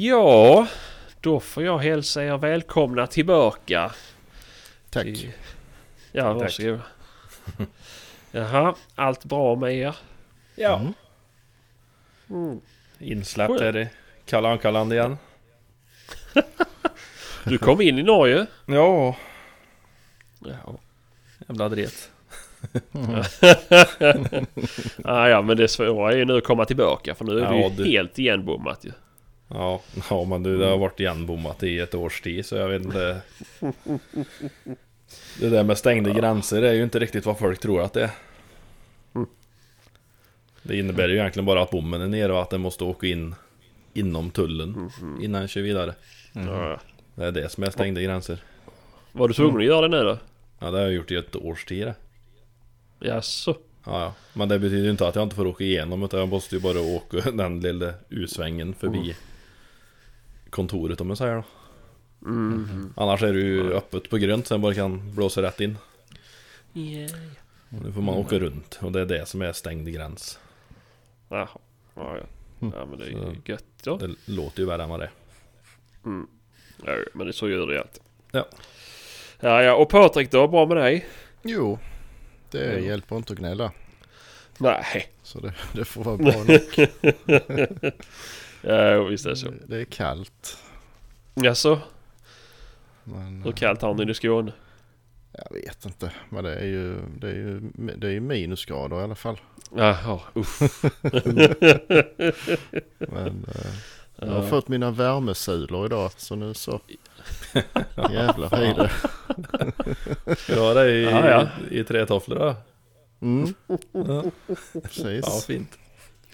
Ja, då får jag hälsa er välkomna tillbaka. Tack. till- Ja, Tack. varsågod. Jaha, allt bra med er? Ja. Mm. Mm. Insläppt här i Kalle Anka-land igen. Du kom in i Norge? Ja, Ja. jävla dret. Mm. ah, ja, men det svåra är ju nu att komma tillbaka för nu är det Ja, ju du- helt igenbommat ju. Ja, ja men du, det har varit igenbommat i ett års tid så jag vet inte. Det där med stängda gränser är ju inte riktigt vad folk tror att det är. Mm. Det innebär ju egentligen bara att bommen är nere och att den måste åka in inom tullen innan den kör vidare. Ja. Det är det som är stängda gränser. Var du tvungen att göra det nu då? Ja, det har jag gjort i ett års tid det. Jaså? Ja, ja. Men det betyder ju inte att jag inte får åka igenom utan jag måste ju bara åka den lilla U-svängen förbi kontoret om jag säger då. Mm. Annars är det ju öppet på grönt sen bara kan blåsa rätt in. Yeah. Och nu får man åka runt och det är det som är stängd gräns. Jaha. Ja, ja. ja, men det är ju Så- gött då. Det låter ju värre än vad det är. Ja, men det så gör det ju alltid. Ja. Ja, ja. Och Patrik då? Bra med dig? Jo, det Ja. hjälper inte att gnälla. Nej. Så det, det får vara bra nog. Ja, visst är det så. Det är kallt. Jaså? Men, Hur kallt har ni i Skåne? Jag vet inte. Men det är ju, det är ju, det är ju minusgrader i alla fall. Jaha, uff. Men eh, jag har fått mina värmesulor idag. Så nu så jävlar i det. Ska du ha det i, Ja, ja. i, i trätofflor då? Mm, Ja, precis. ja fint.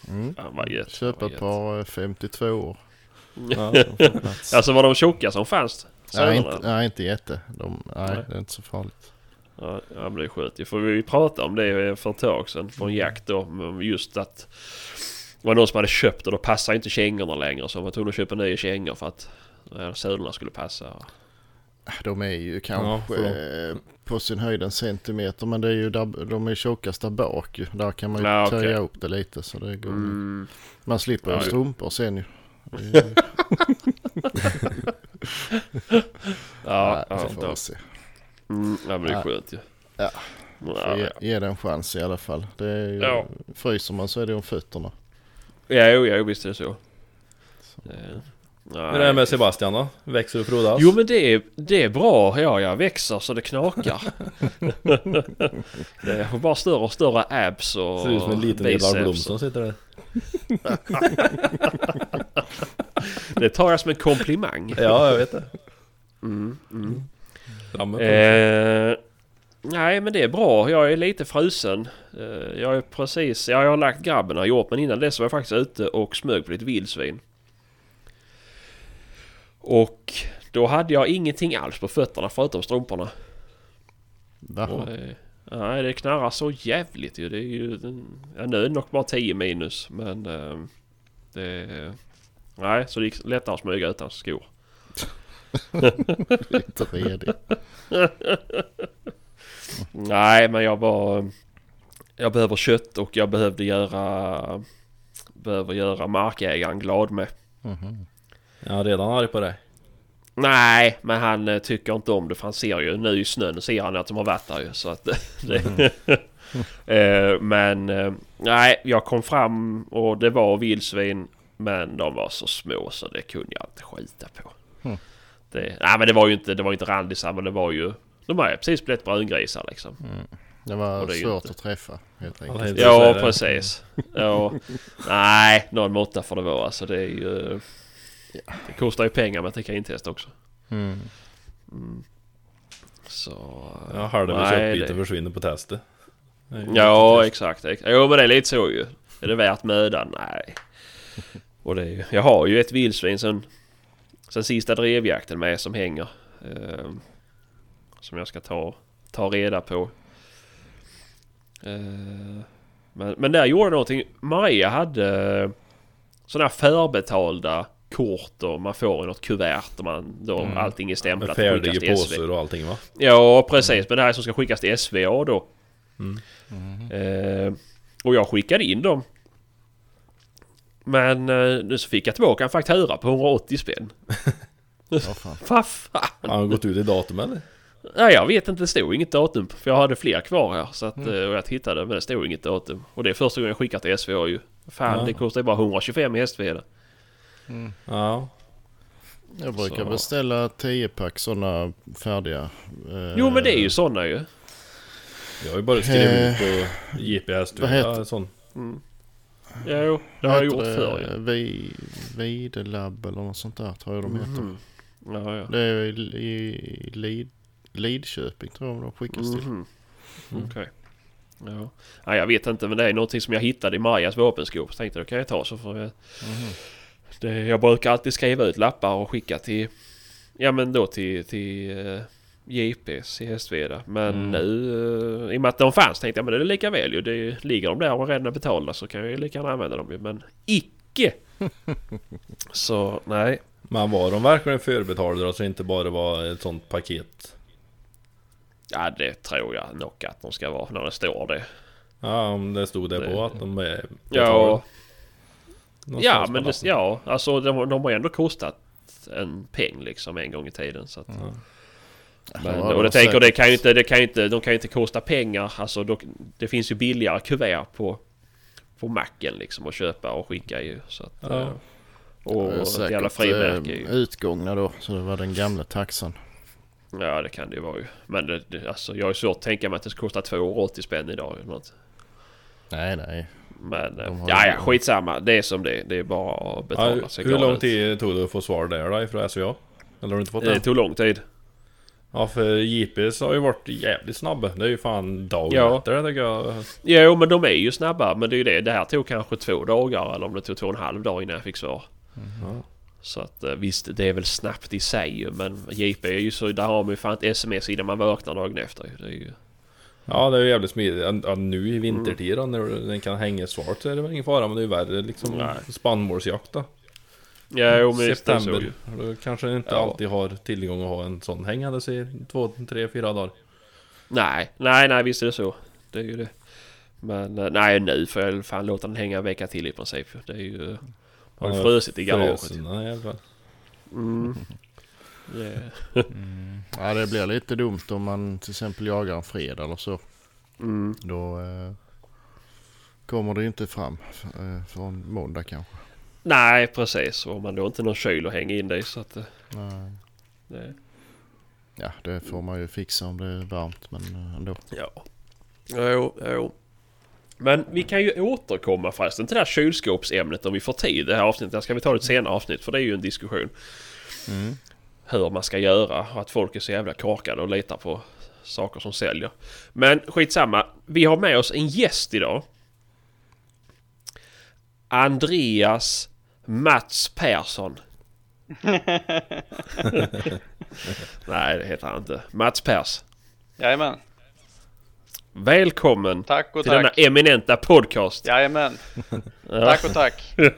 Mm. Vad gött. Köpa ett par eh, 52 år. Ja. Alltså var de tjocka som fanns? nej, inte, nej, inte jätte. De, nej, Nej. det är inte så farligt. Ja, ja men det är skönt. För vi pratade om det för ett tag sedan på en jakt då. Just att det var någon som hade köpt och då passade inte kängorna längre. Så man var tvungen att köpa nya kängor för att ja, söderna skulle passa. De är ju kanske för eh, på sin höjd en centimeter. Men det är ju där, de är tjockast där bak ju. Där kan man ju Ja, töja okej. upp det lite. Så det går. Mm. Man slipper Ja, strumpor sen ju. Det Ja, Nej, ja, vi får ja. se. Mm, ja men det är Ja. skönt ju. Ja. Ja, ge, ja. ge det en chans i alla fall. Det är ju, Ja. Fryser man så är det om fötterna. Ja, jo, ja, visst är det så. Så. Eh, Hur är det med Sebastian då? Växer och frodas? Jo men det är, det är bra. Ja, jag växer så det knakar. det får bara större och större abs och Ser ut som en liten Edvard biceps. Blom som sitter där. Det tar jag som en komplimang. Ja, jag vet det. Mm, mm. Eh, nej men det är bra. Jag är lite frusen. Eh, jag är precis... Ja, jag har lagt grabben har gjort men innan det så var jag faktiskt ute och smög på lite vildsvin. Och då hade jag ingenting alls på fötterna förutom strumporna. Va? Och, eh, nej, det knarrar så jävligt ju. Det är ju... Ja, nu är det nog bara 10 minus men... Eh, det... Nej, så det gick lättare att smyga utan skor. Lite redig. Nej, men jag var... Jag behöver kött och jag behövde göra... Behöver göra markägaren glad med. Mhm. Jag är redan arg på dig. Nej, men han eh, tycker inte om det för han ser ju nu i snön ser han att de har varit där ju så att det, Eh, Men eh, nej, jag kom fram och det var vildsvin men de var så små så det kunde jag inte skita på. Mm. Det, nej men det var ju inte, det var inte randisar men det var ju De är precis blivit brungrisar liksom. Det var det svårt inte- att träffa helt Ja, enkelt. Så Ja precis. Ja. Nej, någon måtta får det vara. Alltså det är ju... Det kostar ju pengar med trikintest också. Mm. Mm. Så... Ja, halva nej, köttbiten det- försvinner på testet. Det Ja, exakt. ex- Jo, men det är lite så ju. Är det värt mödan? Nej. Och det är ju... Jag har ju ett vildsvin sen... Sen sista drevjakten med som hänger. ehm, som jag ska ta, ta reda på. Eh, men, men där gjorde jag någonting. Maria hade sådana här förbetalda kort och man får i något kuvert och man, då Mm. allting är stämplat SV. påsar och allting va? Ja precis, men det här som ska skickas till SVA då. Mm. Eh, och jag skickade in dem. Men eh, nu så fick jag tillbaka en faktura på 180 spänn. Fan. Vad fan? Har han gått ut i datum eller? Nej jag vet inte, det stod inget datum. För jag hade fler kvar här. Så att, Mm. eh, och jag tittade men det stod inget datum. Och det är första gången jag skickat till SVA ju. Fan Ja. det kostar ju bara 125 i hästveda. Ja. Jag brukar Så. beställa 10-pack sådana färdiga. eh, Jo men det är ju sådana ju. Jag har ju bara skrivit Eh, ut på JPS. vad heter- Ja, sån. Mm. Jo, det har jag gjort förr ju. Vi, Videlab eller något sånt där tror jag de heter. Mhm. Ja, ja. Det är i, i Lid, Lidköping tror jag de skickas till. Mhm. Mm. Okej. Ja. Nej, jag vet inte men det är någonting som jag hittade i Majas vapenskåp. Så tänkte jag, det kan jag ta så får jag... Mhm. Det, jag brukar alltid skriva ut lappar och skicka till... Ja men då till, till uh, JPs i Hästveda. Men Mm. nu uh, i och med att de fanns tänkte jag men det är lika väl ju. Det ligger de där och redan är betalda så kan jag ju lika gärna använda dem ju. Men icke! så nej. Men var de verkligen förbetalda? Så det inte bara var ett sånt paket? Ja det tror jag nog att de ska vara när det står det. Ja, om det stod det Det- på att de är Ja, Någonstans ja men det, ja alltså de, de har ändå kostat en peng liksom en gång i tiden. Så att, Ja. Men, Ja, och det var tänker, det kan ju inte, det kan ju inte, de kan ju inte kosta pengar. Alltså då, det finns ju billigare kuvert på, på macken liksom att köpa och skicka ju. Så att, Ja. eh, och ett jävla frimärke eh, ju. utgångna då. Så det var den gamla taxan. Ja det kan det ju vara ju. Men det, det, alltså, jag har svårt att tänka mig att det ska kosta 2,80 spänn idag. Eller något. Nej, nej. Men ja, ja skitsamma. Det är som det är. Det är bara att betala Ja, sig hur lång tid tog det att få svar där då ifrån SVA? Eller har du inte fått Det det? tog lång tid. Ja för JPS har ju varit jävligt snabba. Det är ju fan dagen Ja. efter det tycker jag. Jo men de är ju snabba. Men det är ju det. Det här tog kanske två dagar. Eller om det tog två och en halv dag innan jag fick svar. Ja. Så att eh, visst, det är väl snabbt i sig ju, men JP är ju så, där har man ju fan ett sms innan man vaknar dagen efter. Det är ju... Ja det är ju jävligt smidigt. Ja, nu i vintertid då, när den kan hänga svart så är det väl ingen fara. Men det är ju värre liksom Nej. spannmålsjakt då. Ja, jo, men September. Då kanske inte Ja. alltid har tillgång att ha en sån hängande i två, tre, fyra dagar. Nej, nej, nej, visst är det så. Det är ju det. Men eh, nej, nu får jag fan låta den hänga en vecka till i princip. Det är ju... Har ju frusit i garaget. Frösen, ja, jävlar. Mm. Yeah. Ja, det blir lite dumt om man till exempel jagar en fredag eller så. Mm. Då eh, kommer det inte fram eh, från måndag kanske. Nej, precis. Och man då inte någon kyl att hänga in det så att... eh, Nej. Det, Ja, det får man ju fixa om det är varmt men eh, ändå. ja. Jo, jo. Men vi kan ju återkomma förresten till det här kylskåpsämnet om vi får tid det här avsnittet. Där ska vi ta det ett senare avsnitt för det är ju en diskussion. Mm. Hur man ska göra och att folk är så jävla korkade och litar på saker som säljer. Men skitsamma. Vi har med oss en gäst idag. Andreas Mats Persson. Nej, det heter han inte. Mats Pers. Jajamän. Välkommen Tack och till denna tack. eminenta podcast. Jajamän. Ja. Tack och tack.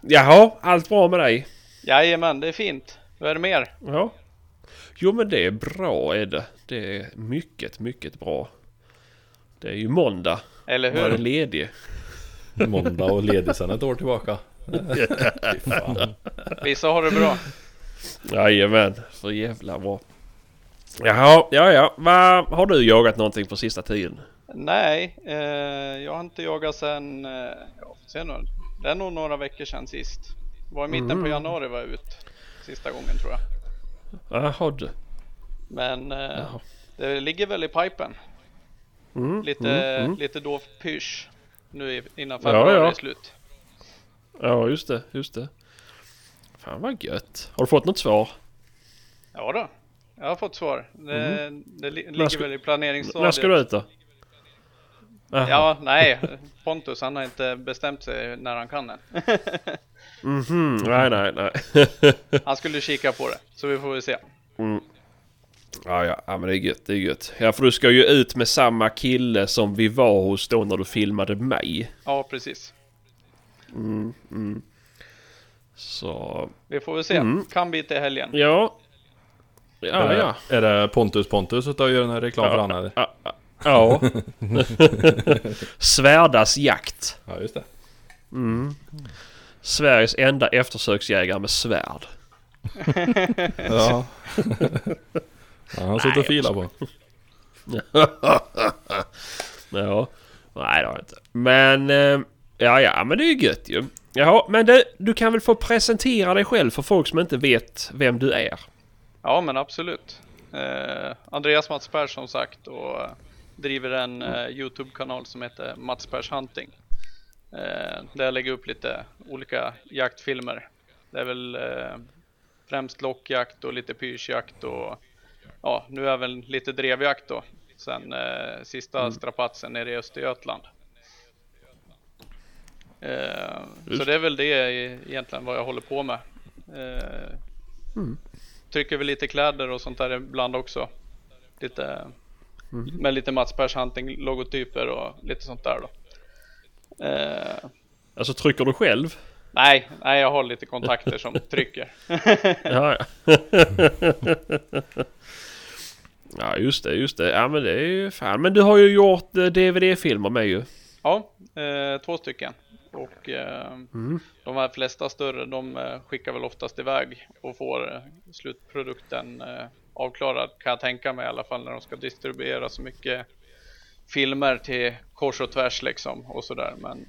Jaha, allt bra med dig? Jajamän, det är fint. Vad är det mer? Ja. Jo men det är bra är det. Det är mycket, mycket bra. Det är ju måndag. Eller Jag är hur? ledig. Måndag och ledig sedan ett år tillbaka. Vissa har det bra. Jajamän, så jävla bra. Jaha, ja ja. Va, har du jagat någonting på sista tiden? Nej, eh, jag har inte jagat sen... Eh, ja, se nu. Det är nog några veckor sedan sist. Det var i mitten Mm. på januari var jag ut. Sista gången tror jag. Jaha du. Men eh, det ligger väl i pipen. Mm, Lite, mm, mm. lite dov pysch. Nu innan Ja, februari ja. är slut. Ja just det, just det. Fan vad gött. Har du fått något svar? Ja då. Jag har fått svar. Det, det li- När ligger ska- väl i När planeringsstadiet. ska du ut då? Ja, nej. Pontus han har inte bestämt sig när han kan än. Mhm, nej nej nej. Han skulle kika på det, så vi får väl se. Mm. Ja, ja, ja men det är gött, det är gött. Ja för du ska ju ut med samma kille som vi var hos då när du filmade mig. Ja, precis. Mm, mm. Så, Vi får väl se. Mm. Kan bli till helgen. ja. Ja, är, det, ja. är det Pontus Pontus att göra en reklam för han eller? Ja. Ja. Svärdas jakt. Ja just det. Mm. Sveriges enda eftersöksjägare med svärd. Ja. ja han sitter och filar på. Ja, nej det har jag inte. Men, eh, ja ja, men det är ju gött ju. Jaha, men det, du kan väl få presentera dig själv för folk som inte vet vem du är. Ja men absolut. Eh, Andreas Mats Pers som sagt och driver en eh, Youtube-kanal som heter Mats Pers Hunting. Eh, där jag lägger upp lite olika jaktfilmer. Det är väl eh, främst lockjakt och lite pyrschjakt och ja, nu väl lite drevjakt då. Sen eh, sista strapatsen nere i Östergötland. Eh, så det är väl det egentligen vad jag håller på med. Eh, trycker väl lite kläder och sånt där ibland också. Lite med lite Mats Pers Hunting logotyper och lite sånt där då. Eh, Alltså trycker du själv? nej, nej, jag har lite kontakter som trycker. Ja, ja. ja just det, just det. Ja men det är ju fan. Men du har ju gjort eh, DVD-filmer med ju. Ja, eh, två stycken. Och eh, de här flesta större, de eh, skickar väl oftast iväg och får eh, slutprodukten eh, avklarad kan jag tänka mig i alla fall när de ska distribuera så mycket filmer till kors och tvärs liksom och sådär. Men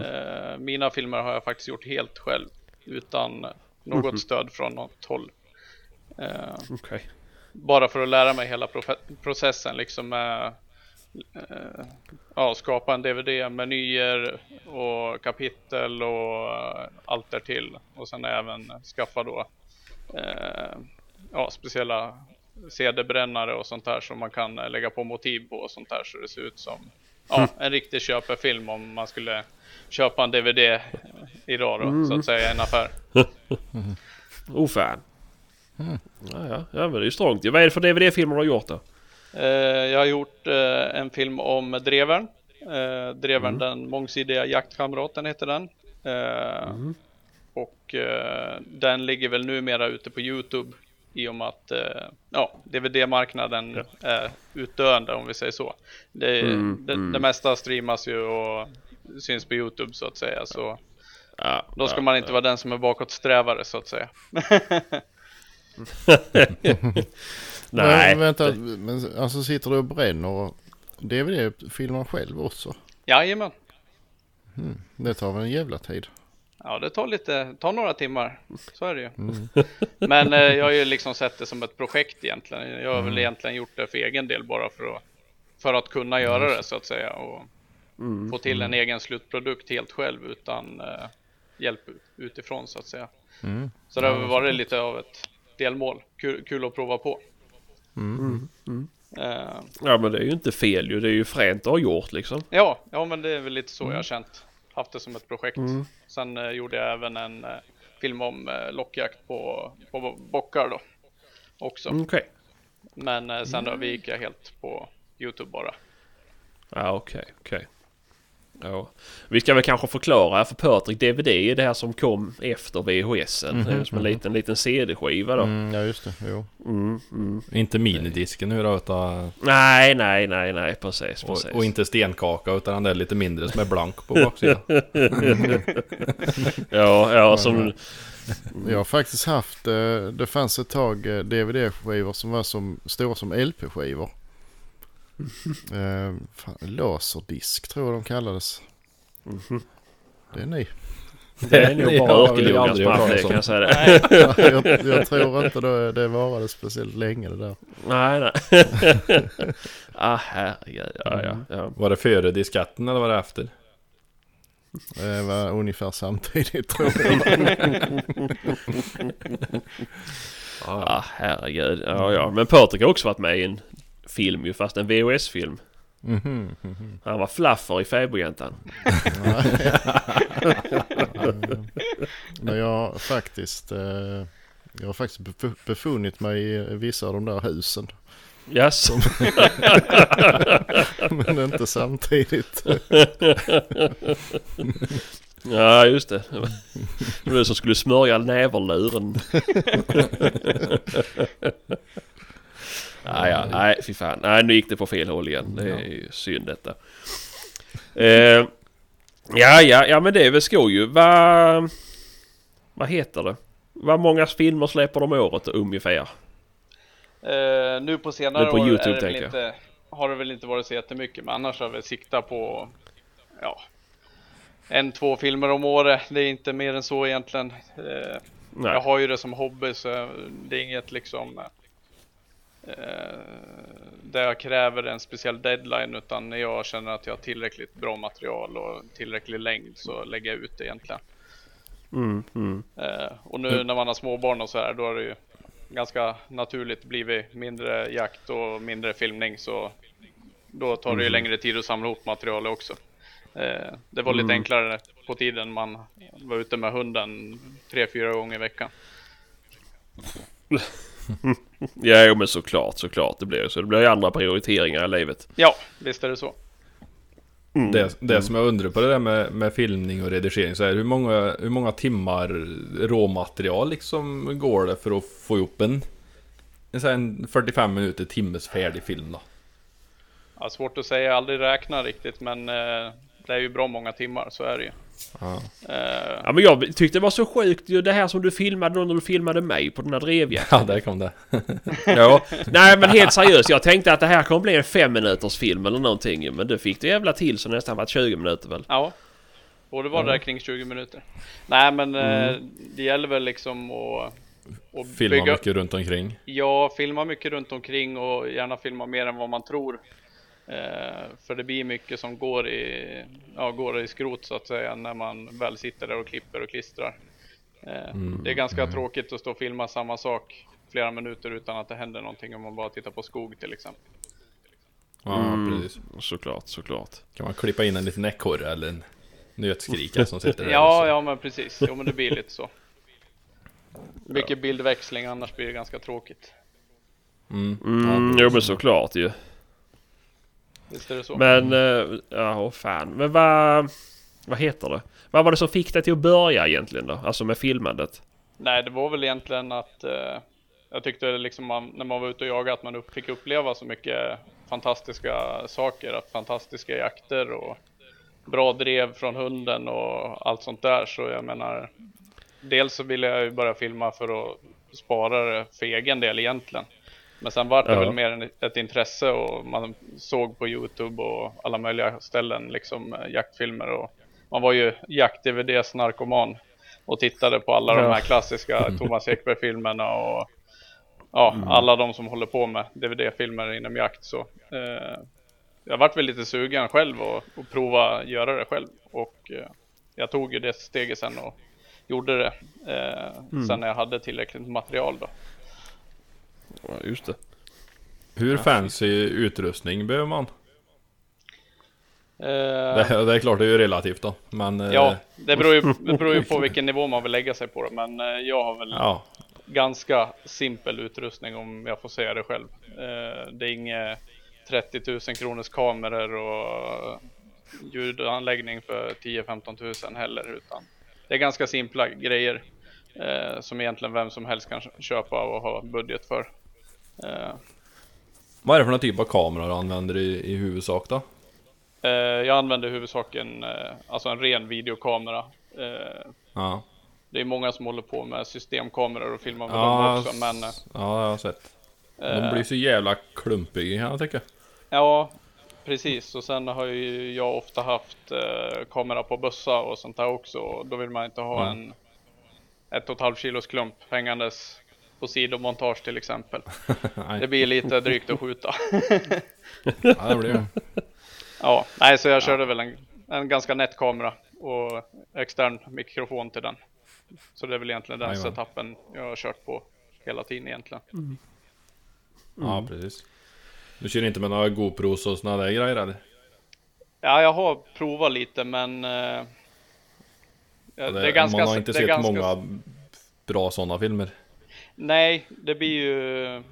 eh, mina filmer har jag faktiskt gjort helt själv utan något stöd från något håll. Eh, Okej. bara för att lära mig hela processen liksom med eh, ja, skapa en DVD, menyer och kapitel och eh, allt därtill. Och sen även skaffa då eh, ja, speciella CD-brännare och sånt där som man kan eh, lägga på motiv på och sånt där så det ser ut som ja, en riktig köpefilm om man skulle köpa en DVD idag då, så att säga i en affär. Oh fan. Ja, ja. ja men det är ju strångt. Vad är det för DVD-filmer du har gjort då? Eh, jag har gjort eh, en film om Drevern. Eh, Drevern, den mångsidiga jaktkamraten heter den. Eh, Och den ligger väl numera ute på Youtube i och med att eh, ja, DVD-marknaden är utdöende om vi säger så. Det, Mm, det, det mesta streamas ju och syns på Youtube så att säga. Så Ja, då ska ja, man inte vara den som är bakåtsträvare så att säga. Nej. Men, vänta, men alltså sitter du och bränner och DVD-filmar själv också? Jajamän. Det tar väl en jävla tid? Ja, det tar lite, tar några timmar. Så är det ju. Men eh, jag har ju liksom sett det som ett projekt egentligen. Jag har väl egentligen gjort det för egen del bara för att, för att kunna göra det så att säga. Och få till en egen slutprodukt helt själv utan eh, hjälp utifrån så att säga. Mm. Så det har väl varit lite av ett delmål. Kul, kul att prova på. Eh, Ja men det är ju inte fel ju. Det är ju fränt att ha gjort liksom. Ja, ja men det är väl lite så jag har känt. Haft det som ett projekt. Sen eh, gjorde jag även en eh, film om eh, lockjakt på, på bockar då. Också. Okej. Men eh, sen då gick jag helt på Youtube bara. Ja okej, okej. Ja. Vi ska väl kanske förklara för Patrik. DVD är det här som kom efter VHSen. Det är som en liten, liten CD-skiva då. Mm, ja just det, jo. Mm, mm. Inte minidisken nu då utan, Nej, nej, nej, nej, precis, och, precis. och inte stenkaka utan den där lite mindre som är blank på baksidan. Ja, ja, som... Jag har faktiskt haft, eh, det fanns ett tag eh, DVD-skivor som var som stora som LP-skivor. Eh, fan, laserdisk tror jag de kallades. Det är ni. Det är nog bara kan jag säga det. jag, jag tror inte det, det varade speciellt länge det där. Nej, nej. ah, herregud. Ja, ja, ja. Var det före disketten eller var det efter? Det var ungefär samtidigt tror jag. Ah, herregud. Ja, ja. Men Patrik har också varit med i en film ju, fast en VHS-film. Mhm, mhm. Han var flaffer i Fäbodjäntan. Men jag har faktiskt, eh, jag har faktiskt bef- befunnit mig i vissa av de där husen. Yes. Men inte samtidigt. Ja, just det. Det var du som skulle smörja näverluren. Ja, ja, nej, fy fan. Nej, nu gick det på fel håll igen. Det är ju synd detta. Eh, Ja, ja, ja men det är väl skoj ju. Vad... Vad heter det? Vad många filmer släpper de året ungefär? Eh, nu på senare Nu på år YouTube, är det väl tänker jag. inte, har det väl inte varit så jättemycket, men annars har vi siktat på ja, en, två filmer om året. Det är inte mer än så egentligen. Eh, Nej. jag har ju det som hobby så det är inget liksom eh, där jag kräver en speciell deadline utan när jag känner att jag har tillräckligt bra material och tillräcklig längd så lägger jag ut det egentligen. Mm, mm. Eh, och nu när man har småbarn och så här då är det ju ganska naturligt blivit mindre jakt och mindre filmning så då tar det ju längre tid att samla ihop material också. Eh, det var lite enklare på tiden man var ute med hunden tre, fyra gånger i veckan. Ja, men såklart, såklart. Det blir ju så. Det blir ju andra prioriteringar i livet. Ja, visst är det så. Mm. Det, det som jag undrar på det där med, med filmning och redigering så här, hur många, hur många timmar råmaterial liksom går det för att få ihop en, en 45 minuter timmes färdig film då? Ja, svårt att säga, jag har aldrig räknat riktigt men eh, det är ju bra många timmar, så är det ju. Ja. Eh, Ja, men jag tyckte det var så sjukt ju det här som du filmade då när du filmade mig på den här drevjakten. ja, där kom det. Ja. Nej, men helt seriöst. Jag tänkte att det här kommer bli en fem minuters film eller någonting Men det fick du jävla till så nästan var 20 minuter väl. Ja, och det var där kring 20 minuter. Nej men eh, det gäller väl liksom att, att Filma bygga, mycket runt omkring. Ja, filma mycket runt omkring och gärna filma mer än vad man tror. Eh, för det blir mycket som går i, ja, går i skrot så att säga när man väl sitter där och klipper och klistrar. Eh, Det är ganska tråkigt att stå och filma samma sak flera minuter utan att det händer någonting om man bara tittar på skog till exempel. Ja, precis. Såklart, såklart. Kan man klippa in en liten ekorre eller en nötskrika som sitter där? Ja, ja men precis. Jo men det blir lite så. Mycket bildväxling annars blir det ganska tråkigt. Mm. Mm, jo men såklart ju. Visst är det så? Men, eh, ja åh fan. Men vad... Vad heter det? Vad var det som fick dig till att börja egentligen då? Alltså med filmandet? Nej, det var väl egentligen att eh, jag tyckte liksom man, när man var ute och jagade att man upp, fick uppleva så mycket fantastiska saker, att fantastiska jakter och bra drev från hunden och allt sånt där. Så jag menar, dels så ville jag ju börja filma för att spara det för egen del egentligen. Men sen var det Ja. väl mer ett intresse och man såg på Youtube och alla möjliga ställen liksom eh, jaktfilmer och man var ju jakt-DVDs narkoman och tittade på alla de Ja. här klassiska Thomas Ekberg-filmerna och ja, alla de som håller på med DVD-filmer inom jakt så eh, jag vart väl lite sugen själv och, och prova göra det själv och eh, jag tog ju det steget sen och gjorde det eh, sen när jag hade tillräckligt material då. Ja, just det. Hur fancy utrustning behöver man? Eh, Det, det är klart, det är ju relativt då. Men... eh, Ja, det beror, ju, det beror ju på vilken nivå man vill lägga sig på det, men eh, jag har väl Ja, ganska simpel utrustning om jag får säga det själv. Det är inga 30 000 kronors kameror och ljudanläggning för 10-15 tusen heller, utan det är ganska simpla grejer som egentligen vem som helst kan köpa och ha budget för. Eh, Vad är det för typ av kamera du använder i, i huvudsak då? eh, Jag använder huvudsakligen eh, alltså en ren videokamera. Ja, Det är många som håller på med systemkameror och filmar med dem ja, också, men ja jag har sett. De blir så jävla klumpiga jag tycka. Ja, precis. Och sen har ju jag ofta haft kamera på bössa och sånt där också. Då vill man inte ha Mm. en ett och ett halvt kilos klump hängandes på sidomontage till exempel. Det blir lite drygt att skjuta. ja, det blir ju. ja, nej, så jag körde väl en, en ganska nätt kamera och extern mikrofon till den. Så det är väl egentligen den Jajamän. setupen jag har kört på hela tiden egentligen. Ja, precis. Du kör inte med några GoPros och såna där grejer eller? Ja, jag har provat lite men eh, ja, Det, det är ganska man har inte det sett ganska, många bra sådana filmer. Nej, det blir ju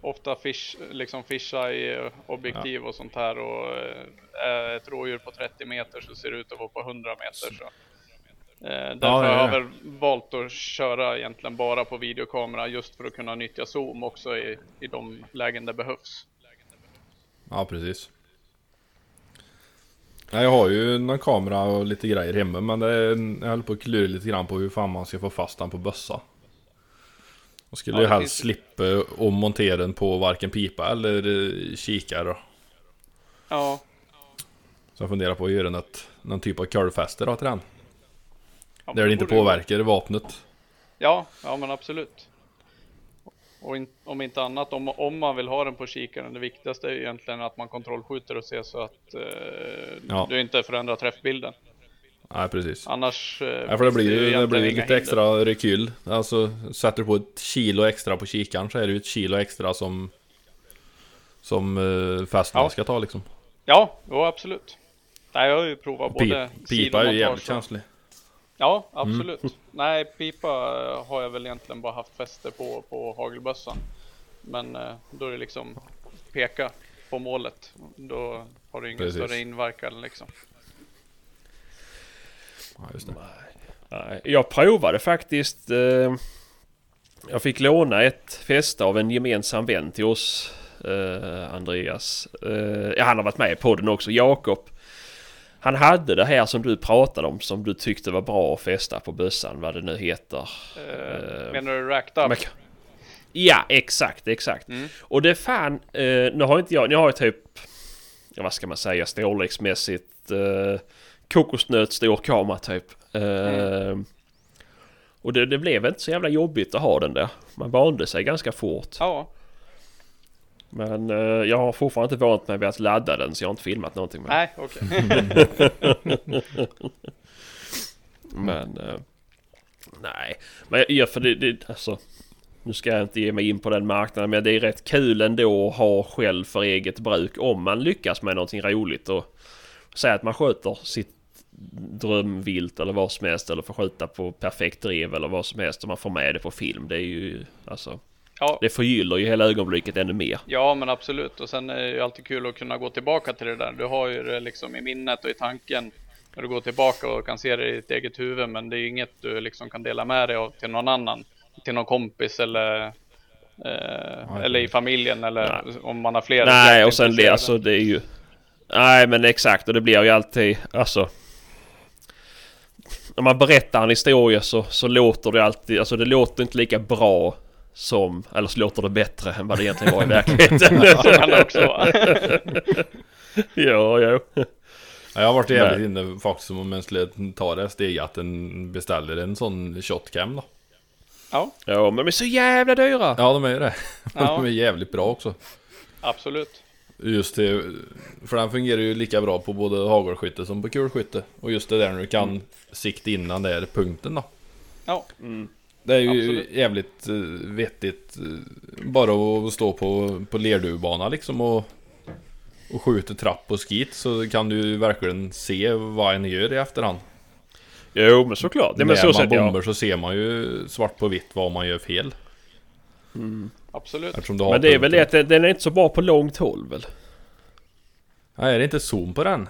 ofta fish, liksom fisheye objektiv och sånt här och eh, är ett rådjur på 30 meter så ser det ut att vara på 100 meter. Så. Eh, därför ja, har jag ja. väl valt att köra egentligen bara på videokamera just för att kunna nyttja zoom också i, i de lägen det behövs. Ja, precis. Ja, jag har ju någon kamera och lite grejer hemma men det är, jag håller på att klura lite grann på hur fan man ska få fast den på bössa. Och skulle Ja, ju det helst finns- slippa att montera den på varken pipa eller eh, kikare. Ja, Så jag funderar på att göra något, någon typ av curlfäste då till den. ja Där det inte påverkar vapnet. Ja, ja men absolut. Och in, om inte annat, om, om man vill ha den på kikaren, det viktigaste är egentligen att man kontrollskjuter och ser så att eh, Ja. du inte förändrar träffbilden. Nej precis. Annars... Eh, Ja, för det blir ju det blir lite hinder. extra rekyl. Alltså sätter du på ett kilo extra på kikaren så är det ju ett kilo extra som Som uh, Ja. ska ta liksom. Ja, jo absolut. Nej, jag har ju provat både Pip, pipa är ju jävligt känslig. Ja, absolut. Nej, pipa har jag väl egentligen bara haft fäste på, på hagelbössan. Men eh, då är det liksom peka på målet. Då har det ingen Precis. större inverkan liksom. Ja, just det. Nej, Jag provade faktiskt. Eh, jag fick låna ett fäste av en gemensam vän till oss. Eh, Andreas. Eh, han har varit med på den också. Jakob. Han hade det här som du pratade om som du tyckte var bra att fästa på bössan. Vad det nu heter. Eh, Eh, menar du racked up? Ja, exakt, exakt. Mm. Och det fan, eh, nu har inte jag, nu har jag typ, ja, vad ska man säga, storleksmässigt, eh, kokosnöt stor kamera typ. Eh, Och det, det blev inte så jävla jobbigt att ha den där. Man vande sig ganska fort. Ja, Men eh, jag har fortfarande inte vant mig vid att ladda den så jag har inte filmat någonting med nej okej. Men... Eh, nej. Men jag- jag, för det, det, alltså... Nu ska jag inte ge mig in på den marknaden men det är rätt kul ändå att ha själv för eget bruk om man lyckas med någonting roligt och säga att man sköter sitt drömvilt eller vad som helst eller får skjuta på perfekt drev eller vad som helst och man får med det på film. Det är ju alltså... Ja, Det förgyller ju hela ögonblicket ännu mer. ja, men absolut. Och sen är det ju alltid kul att kunna gå tillbaka till det där. Du har ju det liksom i minnet och i tanken när du går tillbaka och kan se det i ditt eget huvud. Men det är ju inget du liksom kan dela med dig av till någon annan. Till någon kompis eller eh, eller i familjen eller om man har flera Nej och sen det, alltså det är ju... Nej men exakt och det blir ju alltid alltså... När man berättar en historia så, så låter det alltid, alltså det låter inte lika bra som, eller så låter det bättre än vad det egentligen var i verkligheten. Ja, ja. Ja, jag har varit jävligt Nej. inne faktiskt om mänskligheten tar det steget att den beställer en sån shotcam då. Ja, Ja men de är så jävla dyra! Ja de är ju det. Ja. De är jävligt bra också. absolut. Just det, för den fungerar ju lika bra på både hagelskytte som på kulskytte. Och just det där när du kan sikta innan det är punkten då. Ja, Det är ju Absolut. jävligt uh, vettigt. eh, bara att stå på, på lerduvbana liksom och, och skjuta trapp och skit så kan du verkligen se vad en gör i efterhand. Jo men såklart. Det men När så man sett bomber ja. så ser man ju svart på vitt vad man gör fel. Absolut. Eftersom du har Men det är väl det att den- är inte så bra på långt håll väl? Nej, är det inte zoom på den?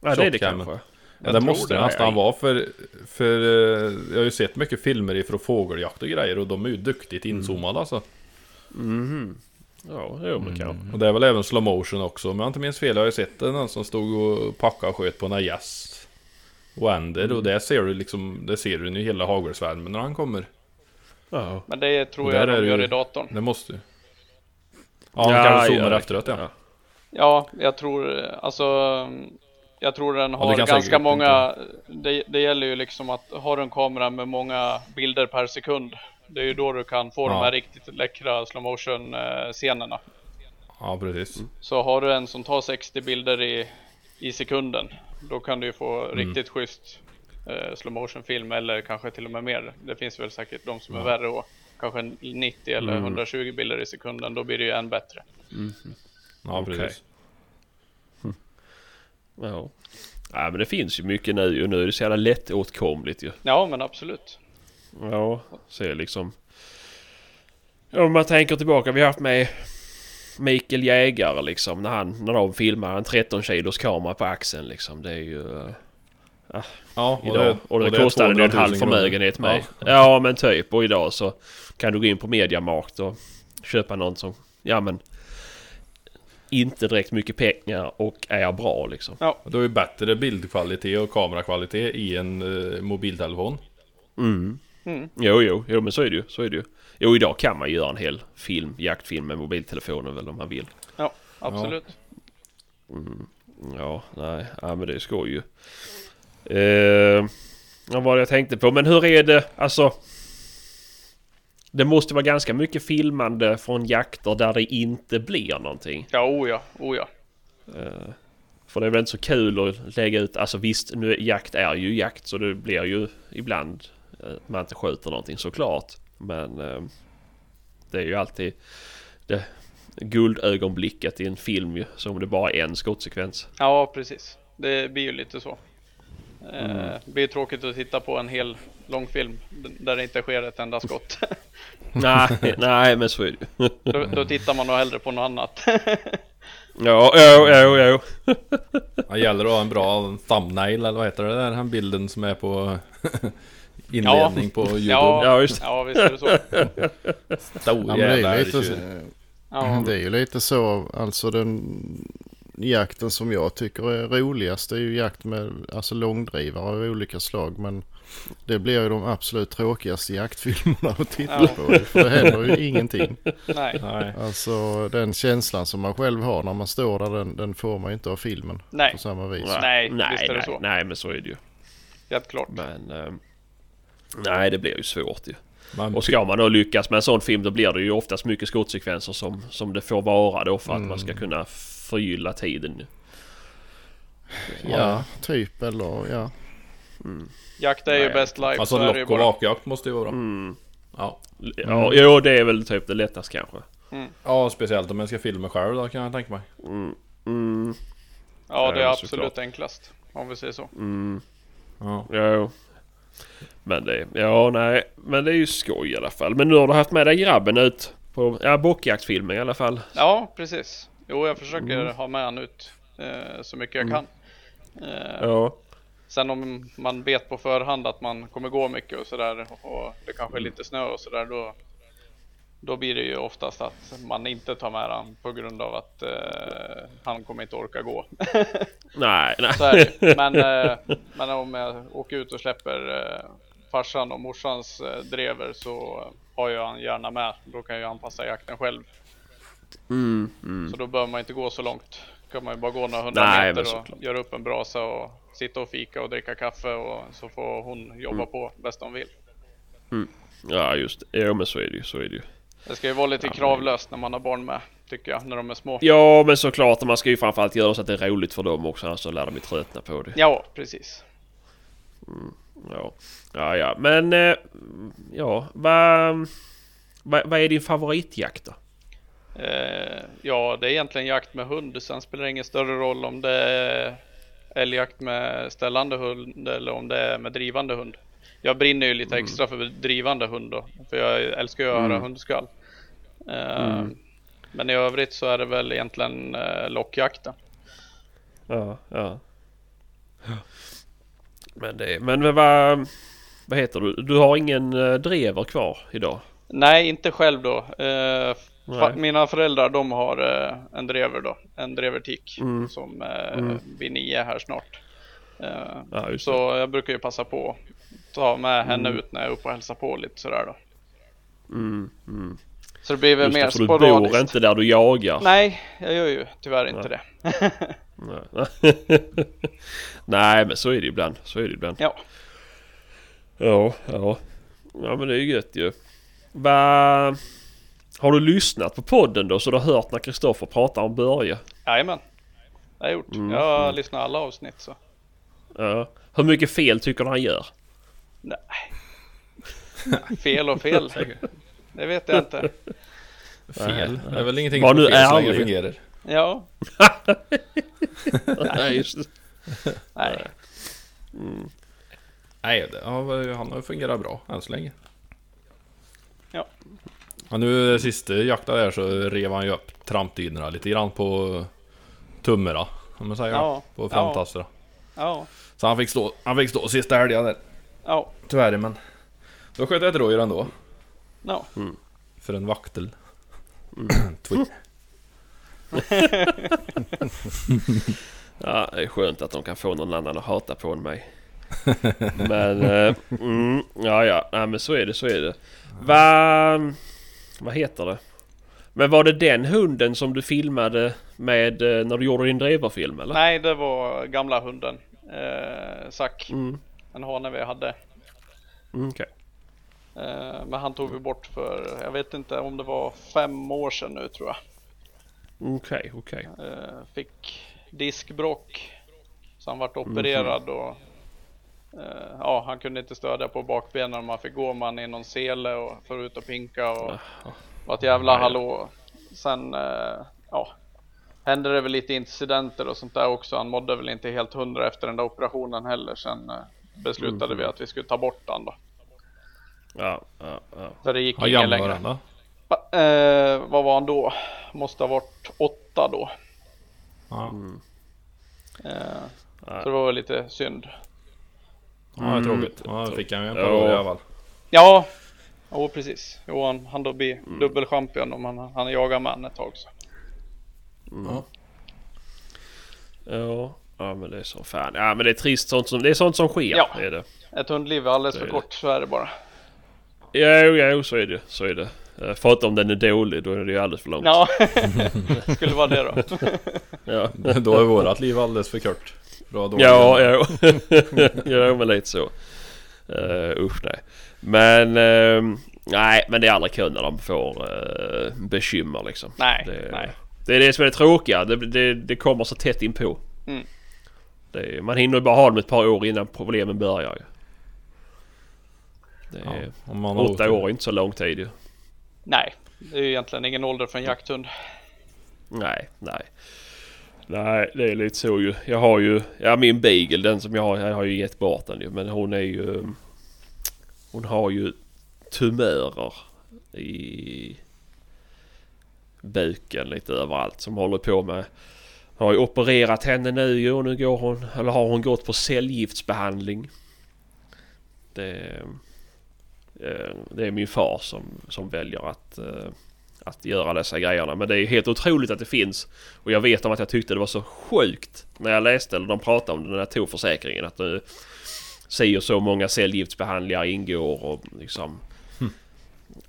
Ja det är det kanske. Ja, det måste det. nästan vara för, för eh, jag har ju sett mycket filmer ifrån fågeljakt och grejer och de är ju duktigt inzoomade alltså. Ja, jo men kanske. Och det är väl även slow motion också om jag inte minns fel. Jag har ju sett någon som stod och packade och sköt på en gäss. Och änder och där ser du liksom, där ser du ju hela hagelsvärmen när han kommer. Ja. Men det tror jag de gör ju- i datorn. Det måste ju. Ja, han kanske zoomar ja, efteråt ja. ja. Ja, jag tror alltså Jag tror den har kan ganska många det, det gäller ju liksom att har du en kamera med många bilder per sekund Det är ju då du kan få de Ja. här riktigt läckra slow motion eh, scenerna Ja, precis. Så har du en som tar 60 bilder i, i sekunden Då kan du ju få Mm. riktigt schysst eh, slow motion film eller kanske till och med mer Det finns väl säkert de som är värre och kanske 90 eller Mm. 120 bilder i sekunden Då blir det ju än bättre Ja, Okej. precis. Ja. ja men det finns ju mycket nu och nu är det så jävla lättåtkomligt ju. Ja men absolut Ja, så liksom... Om man tänker tillbaka, vi har haft med Mikael Jägare liksom när han, när de filmar en 13 kilos kamera på axeln liksom. Det är ju... Ja, idag. Och det, är kostar en 200 000 halv förmögenhet med. Ja. Ja. men typ. Och idag så kan du gå in på Mediamarkt och köpa någon som... Ja men... inte direkt mycket pengar och är bra liksom. Ja, Och Då är ju bättre bildkvalitet och kamerakvalitet i en eh, mobiltelefon. Mm. Mm. Jo, jo, jo, men så är det ju. Så är det ju. Jo, idag kan man göra en hel film, jaktfilm med mobiltelefonen väl om man vill. ja absolut. Ja, nej, ja, men det skoj ju. Eh, vad var det jag tänkte på? Men hur är det, alltså... Det måste vara ganska mycket filmande från jakter där det inte blir någonting. Ja, oh ja, oh ja. Eh, för det är väl inte så kul att lägga ut, alltså visst, nu, jakt är ju jakt så det blir ju ibland eh, man inte skjuter någonting såklart. Men eh, det är ju alltid det guldögonblicket i en film ju, som det bara är en skottsekvens. Ja, precis. Det blir ju lite så. Eh, Mm. Det blir tråkigt att titta på en hel långfilm d- där det inte sker ett enda skott. nej, nej men så är det då, då tittar man nog hellre på något annat. Ja, jo, jo, jo. Det gäller att ha en bra thumbnail eller vad heter det där? Den bilden som är på inledning på Youtube. ja, Ja, just det. ja, visst är det så. Stor Ja, det, är lite. Ja, det är ju lite så, alltså den jakten som jag tycker är roligast är ju jakt med alltså långdrivare av olika slag. Men det blir ju de absolut tråkigaste jaktfilmerna att titta Ja. på. För det händer ju ingenting. nej, Nej. Alltså den känslan som man själv har när man står där den, den får man ju inte av filmen nej, på samma vis. Nej, nej, visst är det nej, så. nej, men så är det ju. helt klart. Men... Eh, nej, det blir ju svårt ju. Man, Och ska man då lyckas med en sån film då blir det ju oftast mycket skottsekvenser som, som det får vara då för att man ska kunna förgylla tiden. Ja, typ eller ja. Jakt är ju Nej, best life. alltså så är det ju lock och bara. vakjakt måste ju vara bra. Mm. Ja. Ja, jo det är väl typ det lättaste kanske. ja, speciellt om jag ska filma själv då kan jag tänka mig. Mm. Mm. Ja, det är Ja, absolut såklart. enklast. Om vi säger så. Mm. Ja. Jo. Men det, ja nej, men det är ju skoj i alla fall. Men nu har du haft med dig grabben ut på, ja bockjaktfilmen i alla fall. Ja, precis. Jo, jag försöker Mm. ha med han ut eh, så mycket jag kan. Eh, Ja. Sen om man vet på förhand att man kommer gå mycket och sådär och det kanske är lite snö och sådär då då blir det ju oftast att man inte tar med han på grund av att eh, han kommer inte orka gå. Nej, nej. Men, eh, men om jag åker ut och släpper eh, farsan och morsans eh, drever så har jag han gärna med. Då kan jag anpassa jakten själv. Mm, mm. Så då behöver man inte gå så långt. kan man ju bara gå några hundra Nej, meter och göra upp en brasa och sitta och fika och dricka kaffe och så får hon jobba Mm. på bäst hon vill. Ja just det. Jo men så är det ju, så är det ju. Det ska ju vara lite kravlöst när man har barn med, tycker jag, när de är små. Ja men såklart, man ska ju framförallt göra så att det är roligt för dem också, annars så lär de ju tröttna på det. Ja, precis. Ja, ja, ja. men eh, ja, vad vad vad är din favoritjakt då? Eh, ja, det är egentligen jakt med hund. Sen spelar det ingen större roll om det är älgjakt med ställande hund eller om det är med drivande hund. Jag brinner ju lite extra för drivande hund då, för jag älskar ju att höra hundskall. Eh, Men i övrigt så är det väl egentligen eh, lockjakten. Ja, ja. Men det, men vad, vad heter du? Du har ingen drever kvar idag? Nej, inte själv då. Nej. mina föräldrar de har eh, en drever då, en drevertik Mm. som eh, Mm. blir nio här snart. Eh, Ja, så det. jag brukar ju passa på att ta med henne ut när jag är uppe och hälsar på lite sådär då. Mm, mm. Så det blir väl Just mer det, för du sporadiskt. bor inte där du jagar? Nej, jag gör ju tyvärr inte det. Nej. Nej men så är det ibland. Så är det ibland. Ja. Ja, ja. Ja men det är ju gött ju. Va... Har du lyssnat på podden då så du har hört när Kristoffer pratar om Börje? Jajamän. Det har jag gjort. Mm, Jag lyssnar alla avsnitt så. Ja. Hur mycket fel tycker du han gör? Nej. Fel och fel. Det vet jag inte. Fel. Det är väl ingenting Var som nu är fel så länge fungerar. Ja. Nej just det. Nej. Nej, det, ja, han har ju fungerat bra än så länge. Ja. Ja, nu sista jakten där så rev han ju upp trampdynorna lite grann på tummerna. Om man säger Ja. På femtasterna. Ja. Så han fick stå, han fick stå sista helgen där. Ja. Tyvärr men. Då sköt jag ett rådjur ändå. Ja. För en vaktel. Mm. Twi. ja, det är skönt att de kan få någon annan att hata på än mig. Men, eh, mm, ja ja, nej, men så är det, så är det. Va, vad heter det? Men var det den hunden som du filmade med eh, när du gjorde din dreverfilm eller? Nej, det var gamla hunden. Eh, Zack. Mm, En hane vi hade. mm, okej. Eh, men han tog vi bort för, jag vet inte om det var fem år sedan nu tror jag. Okej, okej. Eh, fick diskbrock. Så han vart opererad och eh, ja, han kunde inte stödja på bakbenen och man fick gå man i någon sele och för ut och pinka och var ett jävla hallå. Sen eh, ja, hände det väl lite incidenter och sånt där också. Han mådde väl inte helt hundra efter den där operationen heller. Sen eh, beslutade vi att vi skulle ta bort han då. Ja, ja, ja. Så det gick var längre. då? Va- Eh, vad var han då? Måste ha varit åtta då. Ja, Eh, så det var väl lite synd. Ja det är tråkigt. Ja, då fick han ju en par Ja. år i alla fall. Ja, jo precis. Jo, han, han då blir dubbelchampion om han, han jagar man ett tag så. Ja. Ja, ja men det är så fan. Ja men det är trist sånt som, det är sånt som sker. Ja. Är det. Ett hundliv är alldeles Det för kort, så är det bara. Jo, jo, så är det. Så är det. Eh, För att om den är dålig då är det ju alldeles för långt. Ja, skulle vara det då. Ja, Då är vårat liv alldeles för kort. Bra då. ja, ja. ja men lite så. Uh, usch nej. Men ehm, nej, men det är aldrig kul när de får uh, bekymmer liksom. Nej, det, nej. Det är det som är det tråkiga. Det, det, det kommer så tätt inpå. Mm. Det, man hinner ju bara ha dem ett par år innan problemen börjar ju. Det Ja, om man åtta år är inte så lång tid ju. Nej, det är ju egentligen ingen ålder för en jakthund. Nej, nej. Nej, det är lite så ju. Jag har ju, ja min beagle den som jag har, jag har ju gett bort den ju. Men hon är ju, eh, hon har ju tumörer i buken lite överallt som håller på med. Har ju opererat henne nu ju och nu går hon, eller har hon gått på cellgiftsbehandling. Det, eh, det är min far som, som väljer att eh, att göra dessa grejerna. Men det är helt otroligt att det finns. Och jag vet om att jag tyckte det var så sjukt när jag läste eller de pratade om den här toförsäkringen. Att det säger så många cellgiftsbehandlingar ingår och liksom...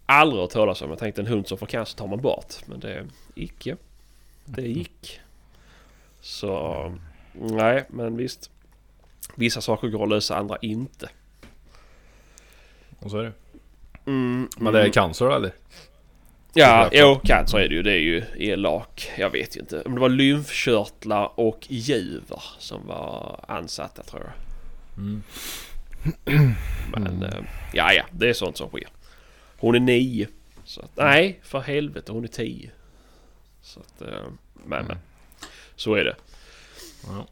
Aldrig hört talas om. Jag tänkte en hund som får cancer tar man bort. Men det icke. Det gick. Så... Nej, men visst. Vissa saker går att lösa, andra inte. Och så är det. Mm, Men det är cancer eller? Ja, jo, cancer är det ju. Det är ju elak. Jag vet ju inte. Om det var lymfkörtlar och juver som var ansatta tror jag. Mm. Men eh, ja, ja, det är sånt som sker. Hon är nio. Så att, nej, för helvete, hon är tio. Så att, eh, men, men. Så är det. Ja.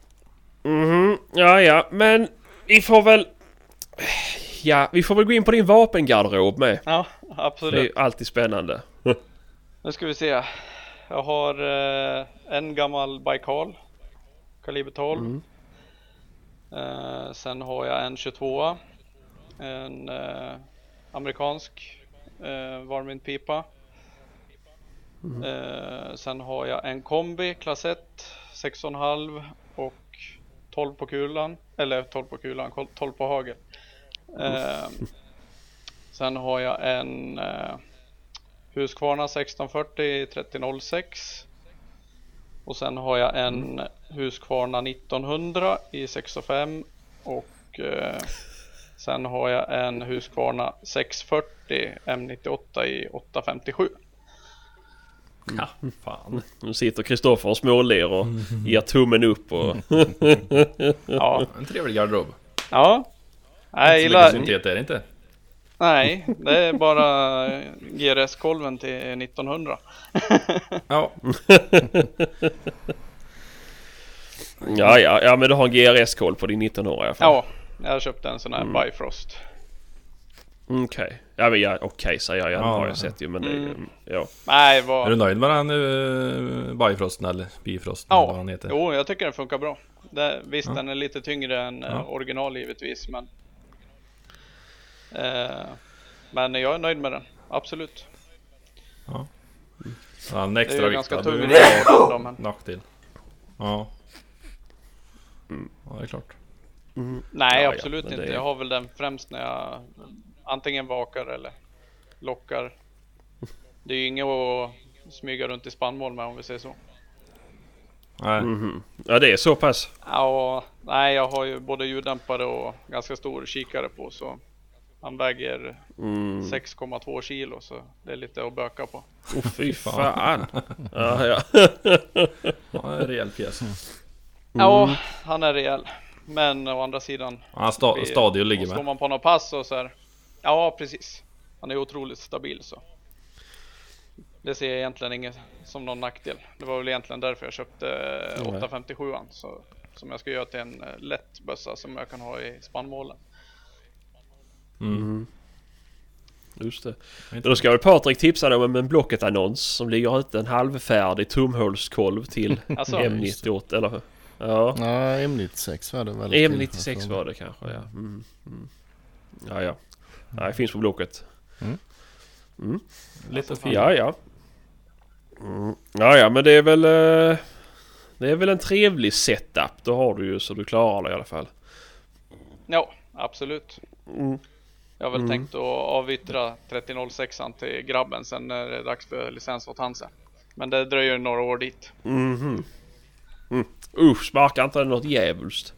Mhm, ja, ja, men vi får väl... Ja, vi får väl gå in på din vapengarderob med. Ja, Det är absolut. ju alltid spännande. Nu ska vi se. Jag har eh, en gammal Baikal. Kaliber 12. Mm. Eh, sen har jag en 22. En eh, amerikansk eh, varmvindpipa. Eh, sen har jag en kombi klass 1 6,5 och 12 på kulan. Eller 12 på kulan, 12 på hagel. Eh, sen har jag en eh, Husqvarna 1640 3006. Och sen har jag en Husqvarna 1900 i 6,5 och eh, sen har jag en Husqvarna 640 M98 i 857. Ja, fan. Nu sitter Kristoffer och småler och ger tummen upp och... Ja, En trevlig garderob. ja. Nej, jag Så gillar, mycket syntet är det inte. Nej, det är bara GRS-kolven till 1900. Ja, Ja, ja, ja men du har en GRS-koll på din 1900 i alla fall. Ja, jag köpte en sån här Bifrost. Okej. Ja, men ja, okej säger jag. Ja, det Ja, har ja. jag sett ju. Men det. Mm. Ja. Nej, är du vad... nöjd med den uh, Bifrosten eller Bifrosten eller vad Ja, han heter? jo, jag tycker den funkar bra. Det, visst, Ja. den är lite tyngre än eh, Ja. original givetvis, men... Eh, men jag är nöjd med den, absolut. Ja, en Det är extra ju ganska tung men nackdel. Ja. Ja, det är klart. Nej, Ja, ja, absolut det inte. är- Jag har väl den främst när jag antingen vakar eller lockar. Det är ju inget att smyga runt i spannmål med om vi säger så. Nej. Mhm. Ja det är så pass. Ja, och, nej, jag har ju både ljuddämpare och ganska stor kikare på så han väger Mm. 6,2 kilo så det är lite att böka på. Oh, fy fan. Ja, ja. Ja, en rejäl pjäs. Ja, han är rejäl. Men å andra sidan. Han sta, vi- stadig ligga och Står med. man på något pass och så här. Ja, precis. Han är otroligt stabil så. Det ser jag egentligen inget som någon nackdel. Det var väl egentligen därför jag köpte eh, Nej. 857 så Som jag ska göra till en eh, lätt bössa som jag kan ha i spannmålen. Mm. Just det. Då ska väl Patrik tipsa dig om en Blocket-annons som ligger ute. En halvfärdig tumhålskolv till Alltså, M98 eller? Ja. Ja, M96 var det väl. M96 var det kanske ja. Mm. Mm. Ja ja. Nej, det finns på Blocket. Lite fin. Ja ja. Mm. Ja ja men det är väl... eh, Det är väl en trevlig setup. Då har du ju så du klarar det i alla fall. Ja, absolut. Mm. Jag har väl Mm. tänkt att avyttra 3006 till grabben sen när det är dags för licens åt Hanse. Men det dröjer några år dit. Mhm. Mm. Usch, smakar inte det något djävulskt?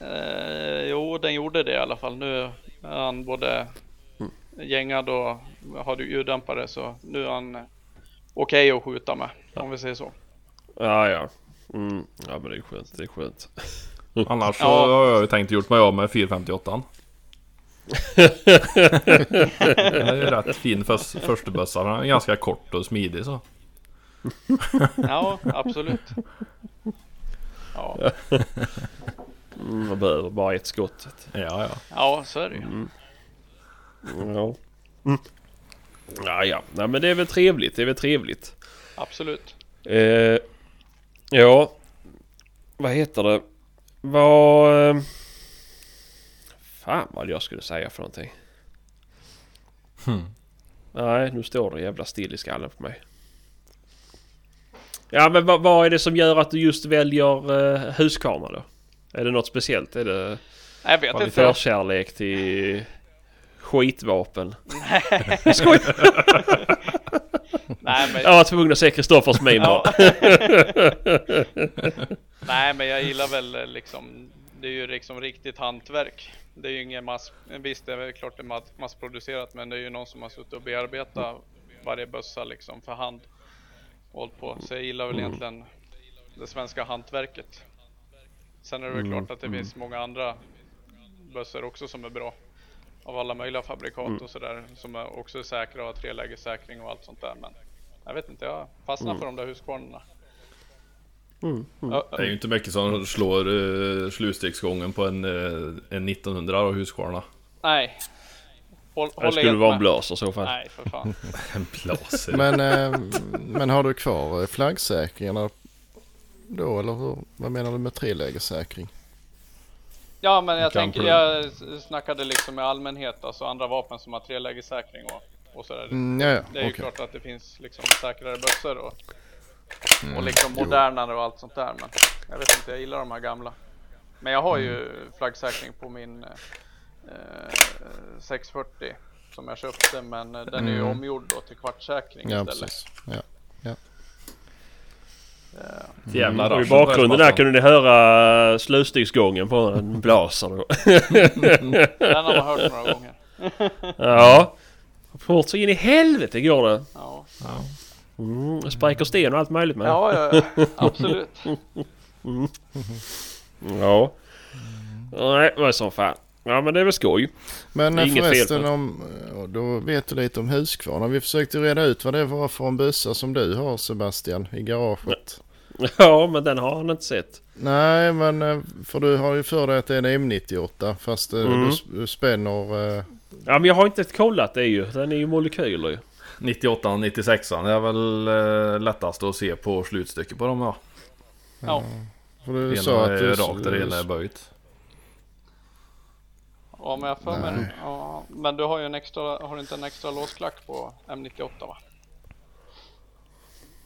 Eh, jo, den gjorde det i alla fall. Nu är han både gängad och har du ljuddämpare så nu är han okej att skjuta med. Om vi säger så. Ja ja. Mm. Ja men det är skönt. Det är skönt. Annars så Ja. har jag ju tänkt gjort mig av med 458 Det är ju rätt fin förs- första bössa. Den är ganska kort och smidig så. Ja, absolut. Ja, Mm, man behöver bara ett skott. Ja, ja. ja så är det ju. Ja. Mm. Ja ja. Nej men det är väl trevligt. Det är väl trevligt. Absolut. Eh, ja. Vad heter det? Vad... Eh, fan vad jag skulle säga för någonting. Hmm. Nej, nu står det jävla still i skallen på mig. Ja men vad, vad är det som gör att du just väljer uh, Husqvarna då? Är det något speciellt? Är det Nej, Jag vet har inte. förkärlek till skitvapen? Skoj! Nej, men, Jag var tvungen att se Kristoffers meme Ja. Nej men jag gillar väl eh, liksom Det är ju liksom riktigt hantverk Det är ju ingen mass Visst det är klart det är mass- massproducerat men det är ju någon som har suttit och bearbetat Varje bössa liksom för hand. Och hållit på. Så jag gillar väl egentligen Det svenska hantverket. Sen är det väl klart att det finns många andra Bössor också som är bra. Av alla möjliga fabrikat och sådär Som är också är säkra och har trelägessäkring och allt sånt där men Jag vet inte, jag fastnar för de där Husqvarnorna Mm, Ja, Det är ju inte mycket som slår uh, slutstegsgången på en, uh, en 1900 och Husqvarna. Nej. Håll, Det skulle vara en blaser i så fall. Nej, för fan. En blaser. Men, eh, men har du kvar flaggsäkringarna då eller hur? Vad menar du med trelägessäkring? Ja, men jag tänker, jag snackade liksom i allmänhet, alltså andra vapen som har trelägessäkring och, och sådär. Mm, ja, ja, Det är ju okej. klart att det finns liksom säkrare bössor och, och liksom modernare och allt sånt där. Men jag vet inte, jag gillar de här gamla. Men jag har ju flaggsäkring på min eh, 640 som jag köpte, men eh, den är ju Mm. omgjord då till kvartssäkring Ja, istället. precis. Ja. Eh, Jävla Och I bakgrunden där kunde ni höra slutstegsgången på en blaser då. Den har man hört några gånger. Ja. Fort så in i helvete går det. Ja, Ja. Mm, spräcker sten och allt möjligt med. ja, ja, ja. absolut. Ja. Nej, vad som fan. Ja men det är väl skoj. Men eh, inget fel förresten om, då vet du lite om Husqvarna. Vi försökte reda ut vad det var för en bössa som du har Sebastian i garaget. Ja men den har han inte sett. Nej men eh, för du har ju för dig att det är en M98 fast eh, Mm. du, spänner eh, Ja men jag har inte kollat det ju. Den är ju molekyler ju. 98 och 96 det är väl uh, lättast att se på slutstycket på dem ja. Ja, för du sa att är du, rakt och det ena är böjt. ja men jag för mig. Ja, men du har ju en extra, har du inte en extra låsklack på M98 va?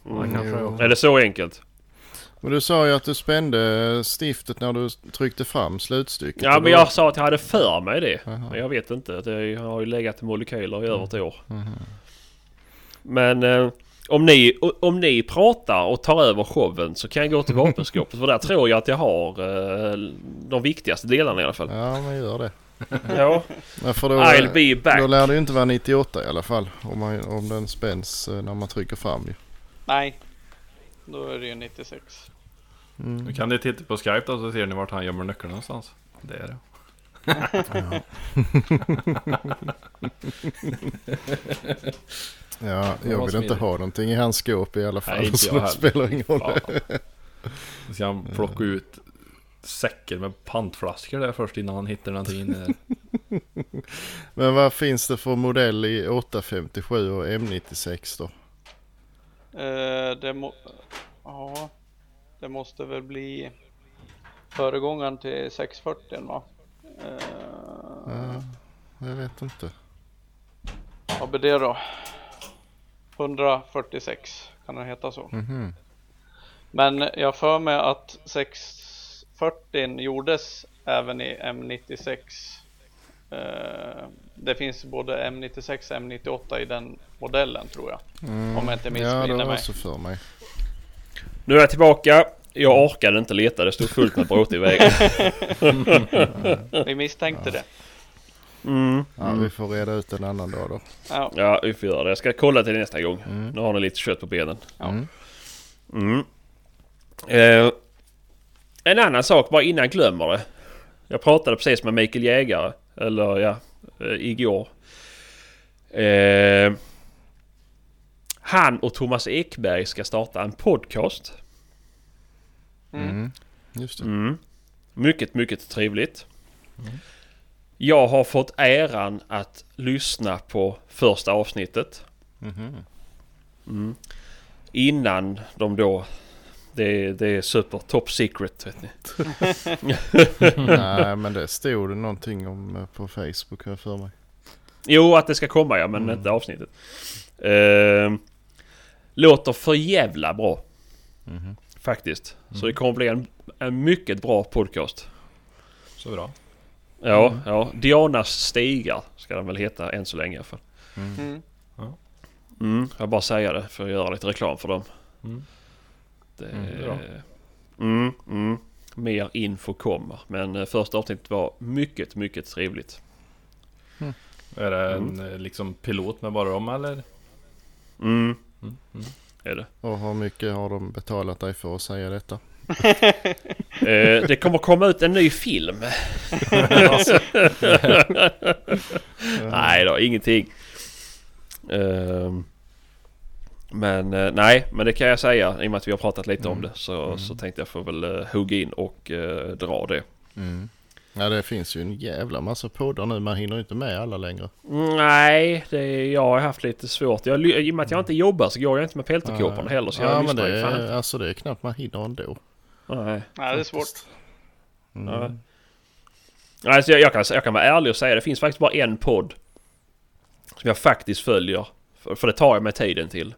Ja, kanske jo. också. Är det så enkelt? Men du sa ju att du spände stiftet när du tryckte fram slutstycket. Ja men jag sa att jag hade för mig det. Jaha. Men jag vet inte. Det har ju legat i molekyler i över ett år. Mhm. Men eh, om, ni, om ni pratar och tar över showen så kan jag gå till vapenskåpet. för där tror jag att jag har eh, de viktigaste delarna i alla fall. Ja, men gör det. Ja. Ja, för då, I'll be back. då lär det ju inte vara 98 i alla fall. Om, man, om den spänns eh, när man trycker fram ju. Nej, då är det ju 96. Mm. Nu kan ni titta på Skype då så ser ni vart han gömmer nyckeln någonstans. Det är det. Ja, Ja, jag vill inte ha någonting i hans skåp i alla fall. Nej, inte så jag det heller. spelar ingen roll. Nu ska han plocka ut säckar med pantflaskor där först innan han hittar någonting inne där. Men vad finns det för modell i 857 och M96 då? Eh, det, må, ja, det måste väl bli föregångaren till 640 va? Ja, jag vet inte. vad blir det då? 146 kan den heta så. Mhm. Men jag för mig att 640 gjordes även i M96. Eh, det finns både M96 och M98 i den modellen tror jag. Mm. Om jag inte Ja, det missminner var mig. också för mig. Nu är jag tillbaka. Jag orkade inte leta. Det stod fullt med bråte i vägen. Vi misstänkte det. Mm. Ja, vi får reda ut en annan dag då. Ja, Ja, vi får göra det. Jag ska kolla till nästa gång. Mm. Nu har ni lite kött på benen. Mm. Mm. Eh, en annan sak, bara innan jag glömmer det. Jag pratade precis med Mikael Jägare. Eller ja, eh, igår. Eh, han och Thomas Ekberg ska starta en podcast. Mm. Mm. Just det. Mm. Mycket, mycket trevligt. Jag har fått äran att lyssna på första avsnittet. Mhm. Mm. Innan de då... Det, det är super top secret vet ni. Nej, men det stod det någonting om eh, på Facebook här för mig. Jo, att det ska komma ja, men Mm. inte avsnittet. Eh, låter för jävla bra Mhm. Faktiskt. Så det kommer bli en, en mycket bra podcast. Så bra. Ja, Mm. ja. Dianas stigar ska den väl heta än så länge i alla fall. Mm. Mm. Mm, jag bara säga det för att göra lite reklam för dem. Mm. Det, Mm, det är bra. mm, mm. Mer info kommer. Men eh, första avsnittet var mycket, mycket trevligt. Är det en eh, liksom pilot med bara dem eller? Mm, Mm. Mm. Är det. Och hur mycket har de betalat dig för att säga detta? Eh, det kommer komma ut en ny film. nej då, ingenting. Ehm, men eh, nej, men det kan jag säga i och med att vi har pratat lite om Mm. det. Så, Mm. så tänkte jag få väl uh, hugga in och eh, dra det. Mm. Ja, det finns ju en jävla massa poddar nu. Man hinner inte med alla längre. Nej, det, jag har haft lite svårt. Jag, I och med att jag inte jobbar så går jag inte med peltokåporna Nej. heller. Så ja, jag men lyssnar det fan är, inte. alltså det är knappt man hinner ändå. Nej. Nej, det är svårt. Mm. Ja. Alltså jag, jag, kan, jag kan vara ärlig och säga det finns faktiskt bara en podd som jag faktiskt följer. För, för det tar jag mig tiden till.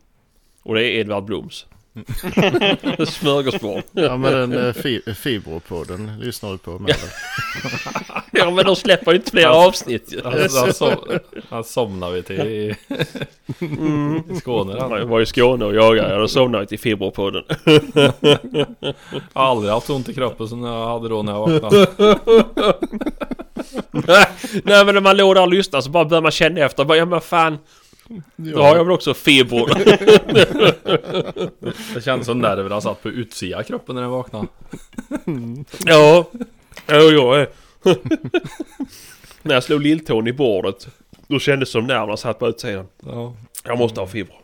Och det är Edvard Bloms. Smörgåsbord. Ja men den eh, fi- Fibropodden lyssnar du på med? Ja men de släpper ju inte fler Alltså- avsnitt ju. Han, han, som, han somnar vi till i, Mm. i Skåne. Jag Han. var i Skåne och jagade. Ja, då somnade jag till Fibropodden. Jag har aldrig haft ont i kroppen som jag hade då när jag vaknade. Nej men när man låg där och lyssnade så bara börjar man känna efter. Bara, Ja men fan. Då har jag väl också feber. Det kändes som nerverna satt på utsidan kroppen när jag vaknade. Ja. Jo, jo. eh. När jag slog lilltån i bordet. Då kändes det som nerverna satt på utsidan. Ja. Jag måste ha fibrer.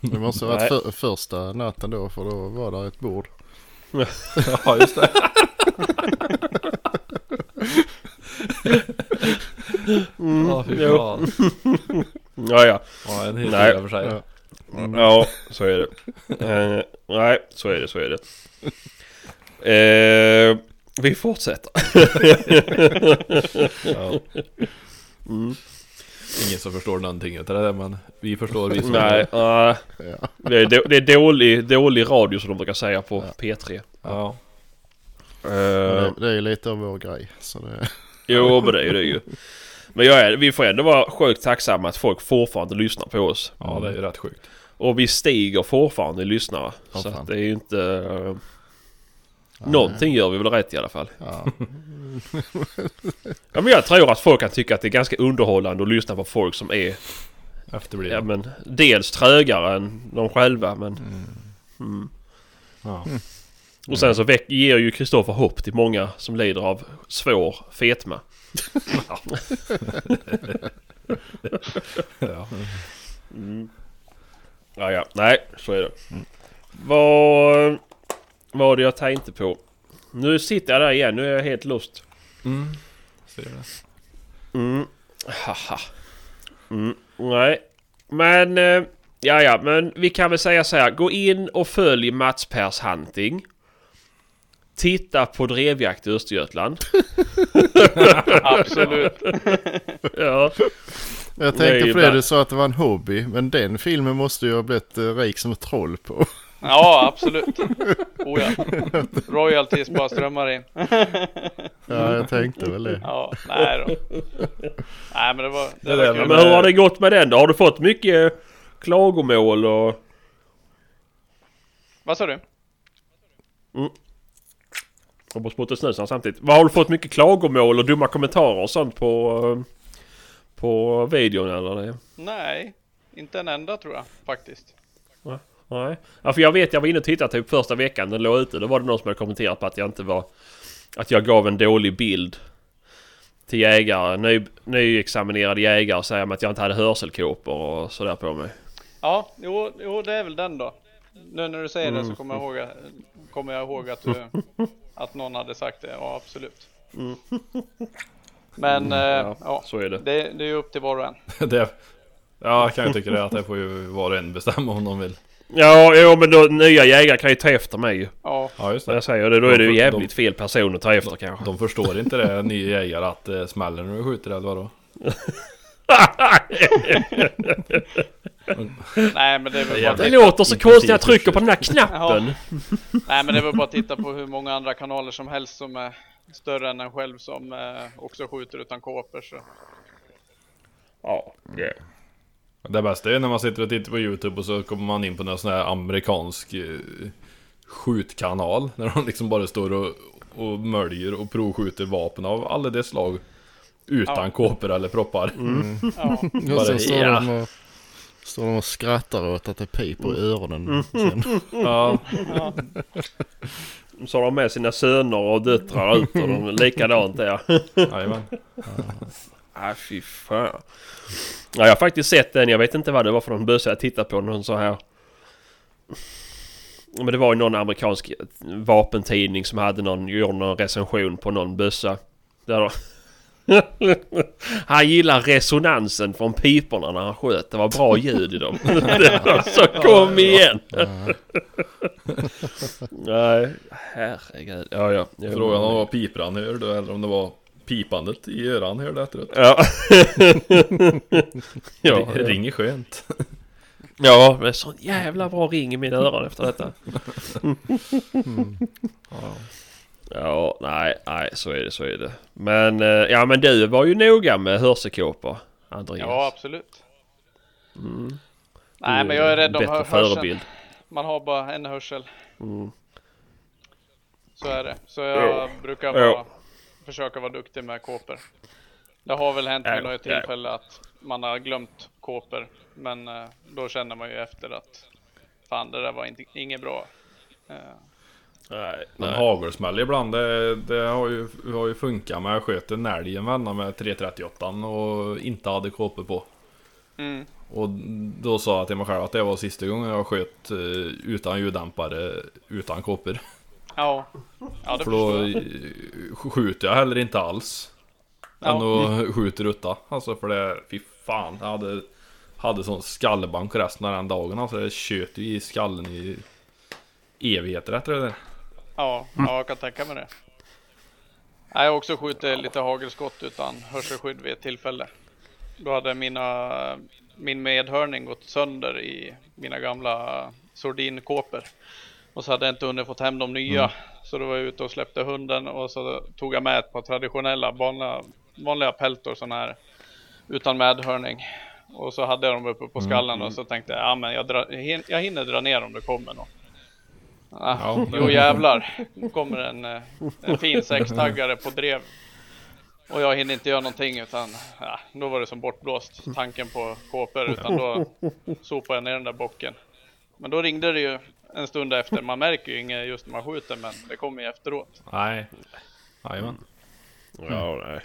Det måste ha varit för, första natten då för då var där ett bord. ja, just det. Ja, fy fan. Ja, ja. Ja, en Nej. historia för sig. Ja. Ja, så är det. Eh, nej, så är det, så är det. Eh, vi fortsätter. Ja. Mm. ingen som förstår någonting av det där men vi förstår vi som Nej, nej. Ja. det är, då- det är dålig, dålig radio som de brukar säga på P3. Ja. Eh, Det, det är lite av vår grej. Så det, Jo, men det är ju det ju. Men jag är, vi får ändå vara sjukt tacksamma att folk fortfarande lyssnar på oss. ja, det är ju rätt sjukt. Och vi stiger fortfarande i lyssnare. Ja, så fan. att det är ju inte... Uh, någonting gör vi väl rätt i alla fall. ja. Ja men jag tror att folk kan tycka att det är ganska underhållande att lyssna på folk som är ja, Efterbliven. men, dels trögare än de själva men... Mm. Ja. Och sen så väck, ger ju Kristoffer hopp till många som lider av svår fetma. Ja. Ja, ja. Nej, så är det. Vad var det jag tänkte på? Nu sitter jag där igen. Nu är jag helt lost. Mm. Ser det? Mm. Haha. Mm. Nej. Men... eh, Ja, ja. Men vi kan väl säga så här. Gå in och följ Mats Pers Hunting. Titta på Drevjakt i Östergötland. Absolut. Ja. Jag tänkte på det du sa att det var en hobby. Men den filmen måste ju ha blivit eh, rik som ett troll på. Ja, absolut. Oh ja. Royalties bara strömmar in. Ja, jag tänkte väl det. Ja, nej då. Nej men det var, det Det var. Men hur har det gått med den då? Har du fått mycket klagomål och... Vad sa du? Jag bara spottar snus här samtidigt. Vad har du fått mycket klagomål och dumma kommentarer och sånt på... eh, På videon eller? Nej, inte en enda tror jag faktiskt. Nej. Ja för jag vet jag var inne och tittade typ första veckan den låg ute. Då var det någon som hade kommenterat på att jag inte var... Att jag gav en dålig bild. Till jägare. Ny, nyexaminerade jägare och säger att jag inte hade hörselkåpor och sådär på mig. Ja, jo, jo det är väl den då. Nu när du säger Mm. det så kommer jag ihåg, kommer jag ihåg att, du, att någon hade sagt det. Ja, absolut. Men eh, Mm. Ja, ja, så är det. det, det är ju upp till var och en. det. Ja, jag kan ju tycka det att det får ju var och en bestämma om de vill. Ja, jo men då, nya jägare kan ju ta efter mig ju. Ja, Ja, just det. jag säger det, då är det ju De- jävligt fel person att ta efter kanske. De förstår inte det, nya jägare, att det smäller när du skjuter eller vadå? nej men det är väl bara Det låter så konstigt när jag trycker på den här knappen. Nej men det är väl bara att titta på hur många andra kanaler som helst som är större än en själv som eh, också skjuter utan kåpor så. Ja, det. Det bästa är när man sitter och tittar på YouTube och så kommer man in på någon sån här amerikansk eh, skjutkanal. Där de liksom bara står och, och möljer och provskjuter vapen av alla dess slag. Utan Ja. kåpor eller proppar. Ja, Och sen står, ja. de och, står de och skrattar åt att det piper i öronen. Sen. Ja, Så har de med sina söner och döttrar ut och de är likadant där. jajamän. Nej fy fan. Ja, jag har faktiskt sett den. Jag vet inte vad det var för någon bössa jag tittade på. Någon så här... Men det var ju någon amerikansk vapentidning som hade någon, gjorde någon recension på någon bössa. Där då. Han gillar resonansen från piporna när han sköt. Det var bra ljud i dem. Så kom igen! Nej, herregud. Ja, ja. Frågan om det var pipan hörde eller om det var pipandet i öran hörde efteråt. Ja. ja, Det ringer skönt. ja, det är så jävla bra ring i mina öron efter detta. Ja, nej, nej, så är det, så är det. Men, eh, ja men du var ju noga med hörselkåpor, Andreas. ja absolut. Mm. Nej men jag är rädd om hör- hörseln. förebild. Man har bara en hörsel. Mm. Så är det. Så jag Ja. brukar Ja. vara, försöka vara duktig med kåpor. Det har väl hänt Ja, vid något ja. tillfälle att man har glömt kåpor. Men eh, då känner man ju efter att fan det där var inte, inget bra. Nej, Men nej. hagelsmäll ibland, det, det har, ju, har ju funkat. Men jag sköt en älg en vända med 338 och inte hade kåpor på. mm. Och då sa jag till mig själv att det var sista gången jag sköt eh, utan ljuddämpare, utan kåpor. Ja. ja, det För då jag. skjuter jag heller inte alls. Ja. Än att skjuta utta. Alltså för det, fy fan. Jag hade, hade sån skallebank resten av den dagen. Alltså det tjöt ju i skallen i evigheter efter det där. Ja, ja, jag kan tänka mig det. Nej, Jag har också skjutit lite hagelskott utan hörselskydd vid ett tillfälle. då hade mina, min medhörning gått sönder i mina gamla sordinkåpor. Och så hade jag inte hunnit fått hem de nya. Så då var jag ute och släppte hunden och så tog jag med ett par traditionella vanliga, vanliga peltor sådana här utan medhörning. Och så hade jag dem uppe på skallen och så tänkte jag, ja men jag, hin- jag hinner dra ner om det kommer någon. Ah, Ja, jo jävlar, nu kommer en, eh, en fin sextaggare på drev. Och jag hinner inte göra någonting utan ja, då var det som bortblåst tanken på kåpor utan då sopade jag ner den där bocken. Men då ringde det ju en stund efter. Man märker ju inget just när man skjuter men det kommer ju efteråt. Nej. Jajamän. Ja, nej.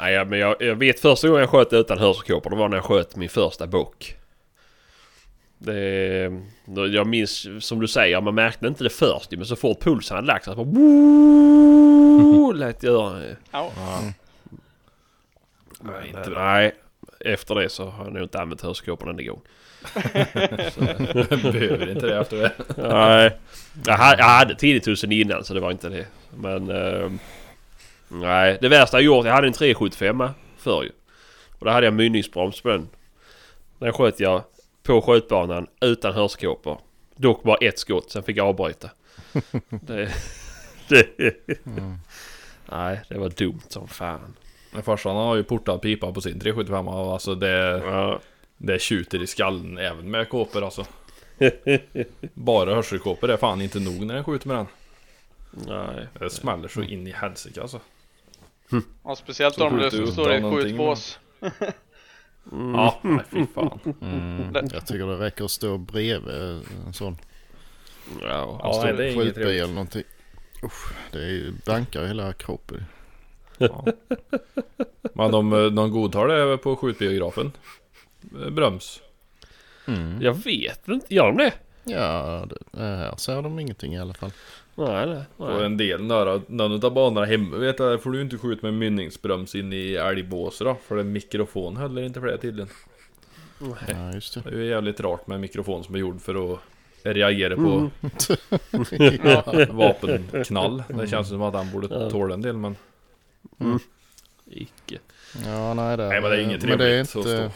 Nej, ja, men jag, jag vet första gången jag sköt utan hörselkåpor. Det var när jag sköt min första bock. Det, jag minns som du säger, man märkte inte det först men så fort pulsen hade lagt sig så bara... Woo, lät göra. Ja, Nej, inte nej, efter det så har jag nog inte använt hörselkåporna en gång. Behöver inte det efter det. Nej. Jag hade, jag hade tidigt tusen innan så det var inte det. Men... ehm, nej, det värsta jag gjort, jag hade en 375 förr ju. Och då hade jag mynningsbroms på den. Den sköt jag på skjutbanan utan hörselkåpor. Dock bara ett skott, sen fick jag avbryta. det, det, Nej, det var dumt som fan. Men farsan har ju portad pipa på sin 375 och alltså det, Ja. det tjuter i skallen även med kåpor alltså. Bara hörselkåpor är fan inte nog när den skjuter med den. Nej. Det smäller så in i helsike alltså. och speciellt Så om det skjuter du står i undan skjutbås. Ja, nej fy fan. Mm. Det- Jag tycker det räcker att stå bredvid en sån Ja. Ja, nej, det är inget eller någonting. Usch, det är ju bankar i hela kroppen. Ja. Men de, de godtar det på skjutbiografen. Eh, Bröms. Mm. Jag vet inte, gör de det? Ja, det, här ser de ingenting i alla fall. Nej, nej. Och nej. en del där, någon av banorna hemma vet jag, där får du inte skjuta med mynningsbröms in i älgbåset då. För en mikrofon håller inte för det tydligen. Ja, just det. Det är ju jävligt rart med en mikrofon som är gjord för att reagera på ja. vapenknall. Det känns som att han borde Ja. tåla en del men... Icke. ja, nej det, Nej men det är inget trevligt det är att stå inte,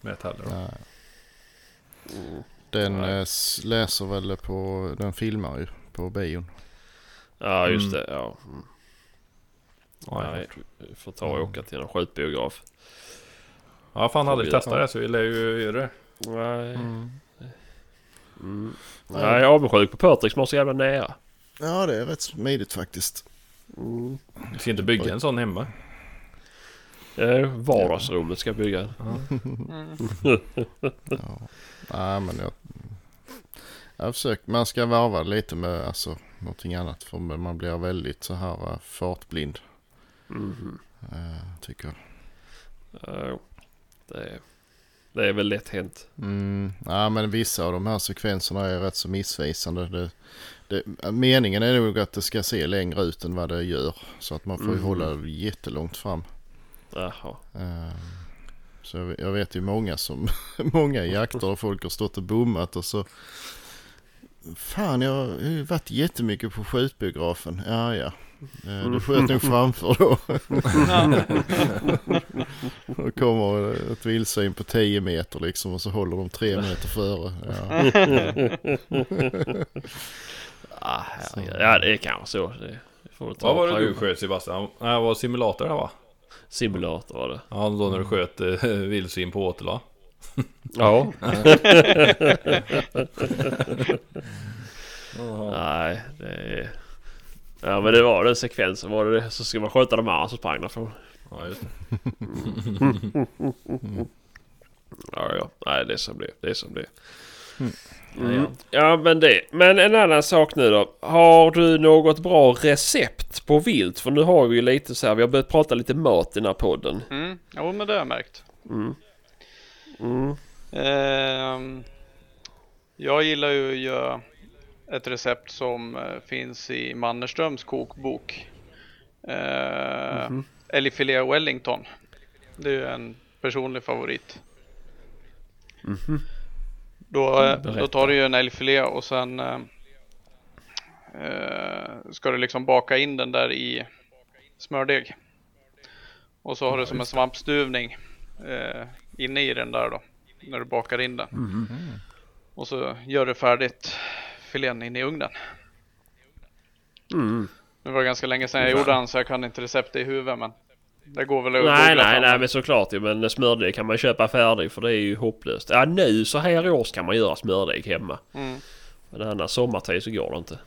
med ett heller. nej. Den Nej. eh, läser väl på, den filmar ju på bion. Ja, just Mm. det. Ja. Mm. Ja, Nej, vi får ta och åka till en skjutbiograf. ja fan Får aldrig vi testat det så vi lär ju göra det. Nej. Mm. Mm. Nej, jag är avundsjuk på Patrik som har så jävla nära. Ja, det är rätt smidigt faktiskt. Mm. Du ska inte bygga en sån hemma. Eh, vardagsrummet ska jag bygga. Mm. Ja. Nej, men jag, jag har försökt, man ska varva lite med alltså, någonting annat för man blir väldigt så här eh, fartblind. Eh, tycker jag. Det, är, det är väl lätt hänt. Mm, ja, men vissa av de här sekvenserna är rätt så missvisande. Det, det, meningen är nog att det ska se längre ut än vad det gör. Så att man får Mhm. hålla jättelångt fram. Jaha. Eh, Så jag, jag vet ju många som, många jakter och folk har stått och bommat och så Fan jag har ju varit jättemycket på skjutbiografen. Ja ja. Eh, Du sköt nog framför då. Då kommer ett vildsvin på 10 meter liksom och så håller de 3 meter före. Ja. Ah, ja, det är kanske så. Det får Vad var det du sköt Sebastian? Nej, det var simulator det va? Simulator var det. Ja, då när du sköt eh, vildsvin på åtel va? Ja. Nej, det är... Ja men det var den sekvensen var det så ska man sköta de andra som sprang därifrån. Ja, just det. Ja ja, nej det är som det det är som det Mm. Mm. Ja men det. Men en annan sak nu då. Har du något bra recept på vilt? För nu har vi ju lite så här, vi har börjat prata lite mat i den här podden. Mm. Jo men det har jag märkt. Mm. Mm. Ehm, jag gillar ju att göra ett recept som eh, finns i Mannerströms kokbok. Uh, Mhm. Älgfilé Wellington. Det är en personlig favorit. Mhm. Då, eh, då tar du ju en älgfilé och sen eh, eh, ska du liksom baka in den där i smördeg. Och så har du som en svampstuvning eh, inne i den där då. När du bakar in den. Och så gör du färdigt filén in i ugnen. Mm. Det var ganska länge sedan jag gjorde den så jag kan inte receptet i huvudet men det går väl att Nej, nej, fram. nej, men såklart ju. Men smördeg kan man köpa färdig för det är ju hopplöst. Ja, nu så här års kan man göra smördeg hemma. Mm. Men annars sommartid så går det inte.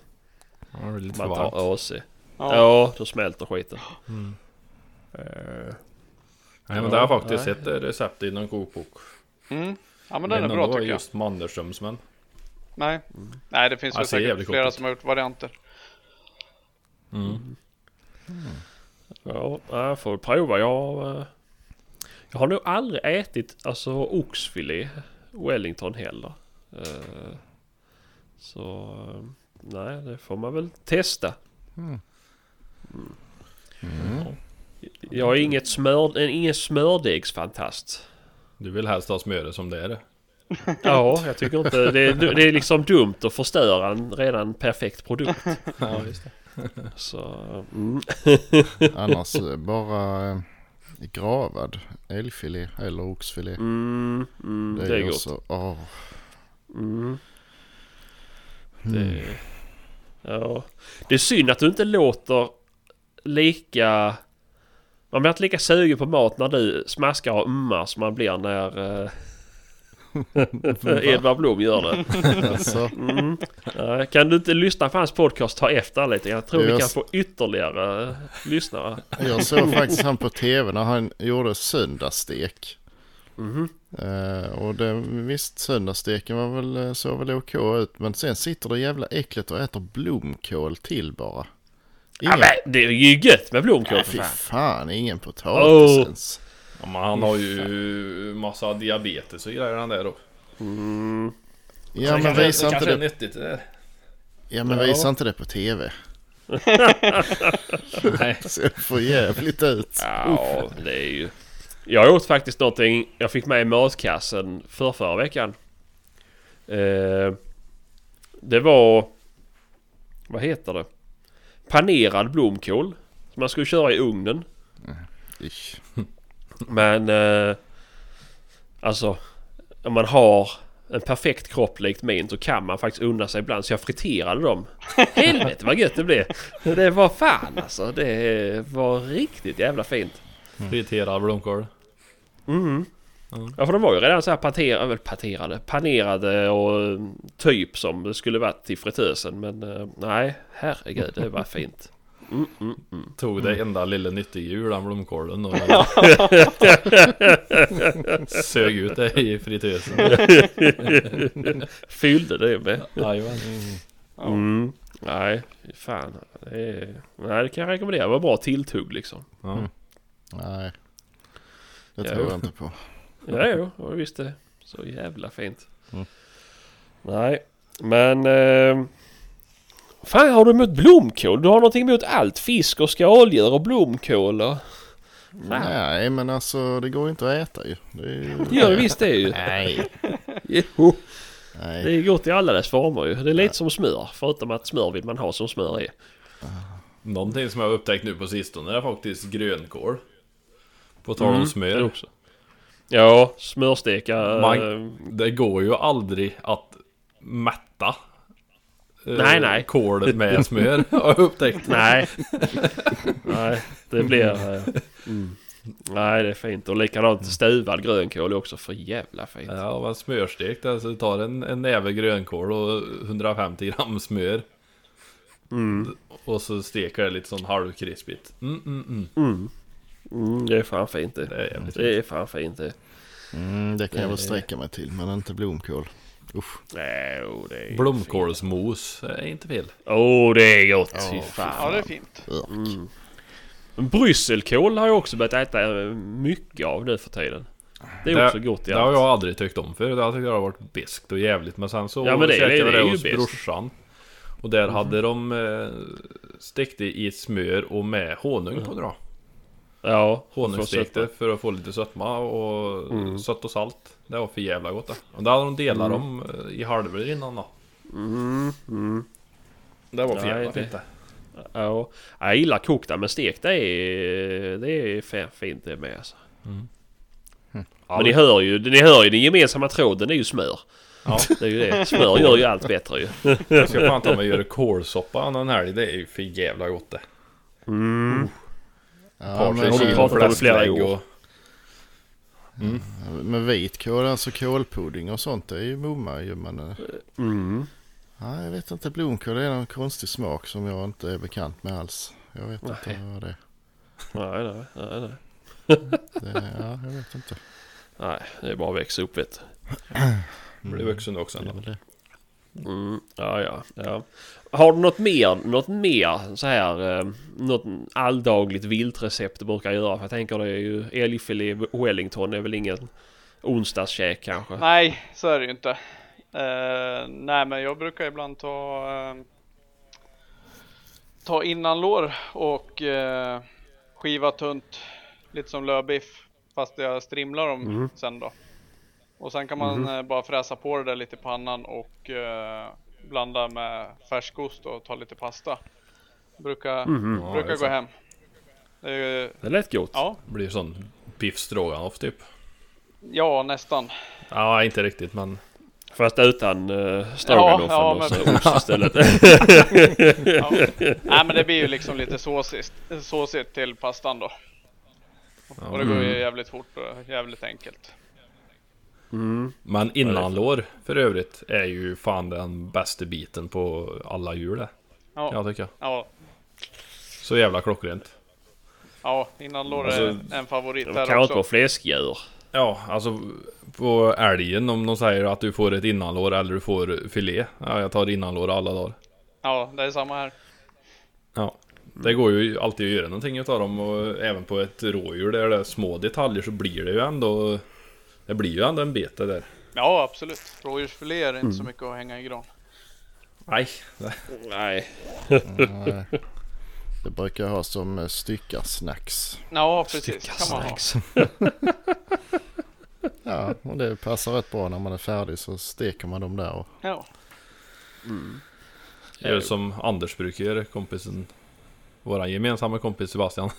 Ja, det är lite Man varmt. tar AC. Ja. Ja, då smälter skiten. Mm. Eh, Nej men det har jag faktiskt nej. sett eh, recept i någon kokbok. Mm. ja men den är Men bra tycker jag. just mandelströmsmen. Nej. nej, det finns Ja, väl säkert flera som har gjort varianter. Mm. ja, jag får prova. Jag, eh, jag har nog aldrig ätit alltså oxfilé Wellington heller. Eh, Så nej, det får man väl testa. Mm. Jag är inget smör, en, ingen smördegsfantast. Du vill helst ha smöret som det är det. Ja, jag tycker inte det är, det är liksom dumt att förstöra en redan perfekt produkt. Ja, just det. Så, mm. Annars eh, bara eh, gravad älgfilé eller oxfilé. Mm, mm, det det är, är gott. också, åh. Mm, Mm. det, ja. det är synd att du inte låter lika... Man blir inte lika sugen på mat när du smaskar och ummar som man blir när eh, Edvard Blom gör det. Alltså, Mm. Kan du inte lyssna på hans podcast ta efter lite? Jag tror vi Jag kan s- få ytterligare eh, lyssnare. jag såg faktiskt han på tv när han gjorde söndagsstek. Mhm. Eh, och det, visst söndagssteken var väl, eh, såg väl OK ut. Men sen sitter det jävla äckligt och äter blomkål till bara. Ja, Ingen, men det är ju gött med blomkål nej, för fy fan. fan, ingen potatis Oh. ens. Ja, men han har ju massa diabetes och grejer han där då. Mm. Ja men visa inte kanske är det, nyttigt det där. ja, men Ja. visa inte det på tv. Nej. Det ser för jävligt ut. Ja, det är ju... Jag åt faktiskt någonting jag fick med i matkassen för förra veckan. Eh, det var... Vad heter det? Panerad blomkål. Som man skulle köra i ugnen. Men... Eh, alltså... Om man har en perfekt kropp likt min så kan man faktiskt unna sig ibland. Så jag friterade dem. Helvete vad gött det blev! Det var fan alltså. Det var riktigt jävla fint. Friterad blomkål. Mm. Mm. Ja för de var ju redan så här paterade, paterade, panerade och mm, typ som det skulle varit i fritösen. Men eh, nej, herregud det var fint. Mm, mm, mm. Tog det enda lilla nyttiga ur den blomkålen och sög ut det i fritösen. Fyllde det med. Jajamän. Mm. Nej, fan. Det är, nej det kan jag rekommendera. Det var bra tilltugg liksom. Ja. Nej, det tror jag inte på. Ja, jo, och visst det. Så jävla fint. Mm. Nej, men... Eh, fan har du emot blomkål? Du har någonting emot allt. Fisk och skaldjur och blomkål och... Nej, men alltså det går ju inte att äta ju. Det ju... Det gör det visst det ju. Nej, Jo, det nej. är gott i alla dess former ju. Det är lite som smör. Förutom att smör vill man ha som smör är. Någonting som jag har upptäckt nu på sistone är faktiskt grönkål. På tal om Mm, smör. Ja, smörsteka. Man- eh, Det går ju aldrig att mätta eh, Nej, nej. kål med smör har jag upptäckt. Nej. Nej, det blir... eh, Mm. Nej, det är fint. Och likadant stuvad grönkål är också för jävla fint. Ja, men smörstekt alltså du tar en, en näve grönkål och 150 gram smör. Mm. Och så steker det lite sån halvkrispigt. Mm, mm, mm. Mm. Mm, det är fan fint det. Det är jävligt Det är fan fint det. Mm, det kan jag väl Eh. sträcka mig till, men inte blomkål. Usch. Nej, oh, det är Blomkålsmos är inte fel. Åh, oh, det är gott. Fy fan. Ja, det är fint. Mm. Brysselkål har jag också börjat äta eh, mycket av nu för tiden. Det är Det- också gott i Det har allt. jag aldrig tyckt om för jag tyckte det har varit beskt och jävligt. Men sen så Ja, men det- käkade det- jag det är det ju hos beskt. brorsan. Och där hade de eh, stekt det i smör och med honung på dra. Ja, Honungsstekte för att få lite sötma och Mm. sött och salt. Det var för jävla gott det. Och där hade de delat Mm. dem eh, i halvor innan då. Mm, mm. Det var för jävla fint det. Ja, jag gillar kokta men stekt det är, det är fint det med alltså. Mm. Hm. Men ni hör ju, ni hör ju den gemensamma tråden är ju smör. Ja. Det är ju det. Smör gör ju allt bättre ju. Jag ska fan ta mig och göra kålsoppa någon helg. Det är ju för jävla gott det. Mm. Ja, Par, tre du kilo pratat om i flera fläsklägg år. och... med vitkål, alltså kålpudding och sånt, det är ju mumma ju. Men Mm. ja, jag vet inte, blomkål är någon konstig smak som jag inte är bekant med alls. Jag vet inte Nej. vad det är. Nej, nej, nej, nej. Det, ja, jag vet inte. Nej, det är bara att växa upp vet Blir vuxen också Det Mm. Ja, ja, ja. Har du något mer, något mer så här, eh, något alldagligt viltrecept du brukar göra? För jag tänker det är ju älgfilé Wellington är väl ingen onsdagskäk kanske? Nej, så är det ju inte. Eh, nej, men jag brukar ibland ta uh, ta innanlår och eh, skiva tunt, lite som lövbiff, fast jag strimlar dem Mhm. sen då. Och sen kan man eh, bara fräsa på det där lite i pannan och eh, blanda med färskost och ta lite pasta. Brukar, Mhm. Ja, det brukar gå hem. Det är, Det lät gott. ja, Blir sån biff stroganoff typ. ja, nästan. Ja, inte riktigt men... Fast utan uh, stroganoffen Ja, ja, och men ost istället. Ja. Nej men det blir ju liksom lite såsigt, såsigt till pastan då. Och det går ju jävligt fort och jävligt enkelt. Mm. Men innanlår för övrigt är ju fan den bästa biten på alla djur det. Ja, Jag tycker. ja, Så jävla klockrent. ja innan lår är Alltså, en favorit Det där kan inte också. vara fläskdjur. Ja, alltså på älgen om de säger att du får ett innanlår eller du får filé. Ja, jag tar innanlår alla dagar. Ja, det är samma här. Ja. Det går ju alltid att göra någonting utav dem och även på ett rådjur där det är små detaljer så blir det ju ändå Det blir ju ändå en bete där. Ja, absolut. Rådjursfilé är inte så mycket att hänga i gran. Nej, Nej. Nej. Det brukar jag ha som eh, styckarsnacks. Ja, precis. kan man ha. Snacks. Ja, och det passar rätt bra när man är färdig så steker man dem där. Och, Ja. det är som Anders brukar göra, kompisen Våran gemensamma kompis Sebastian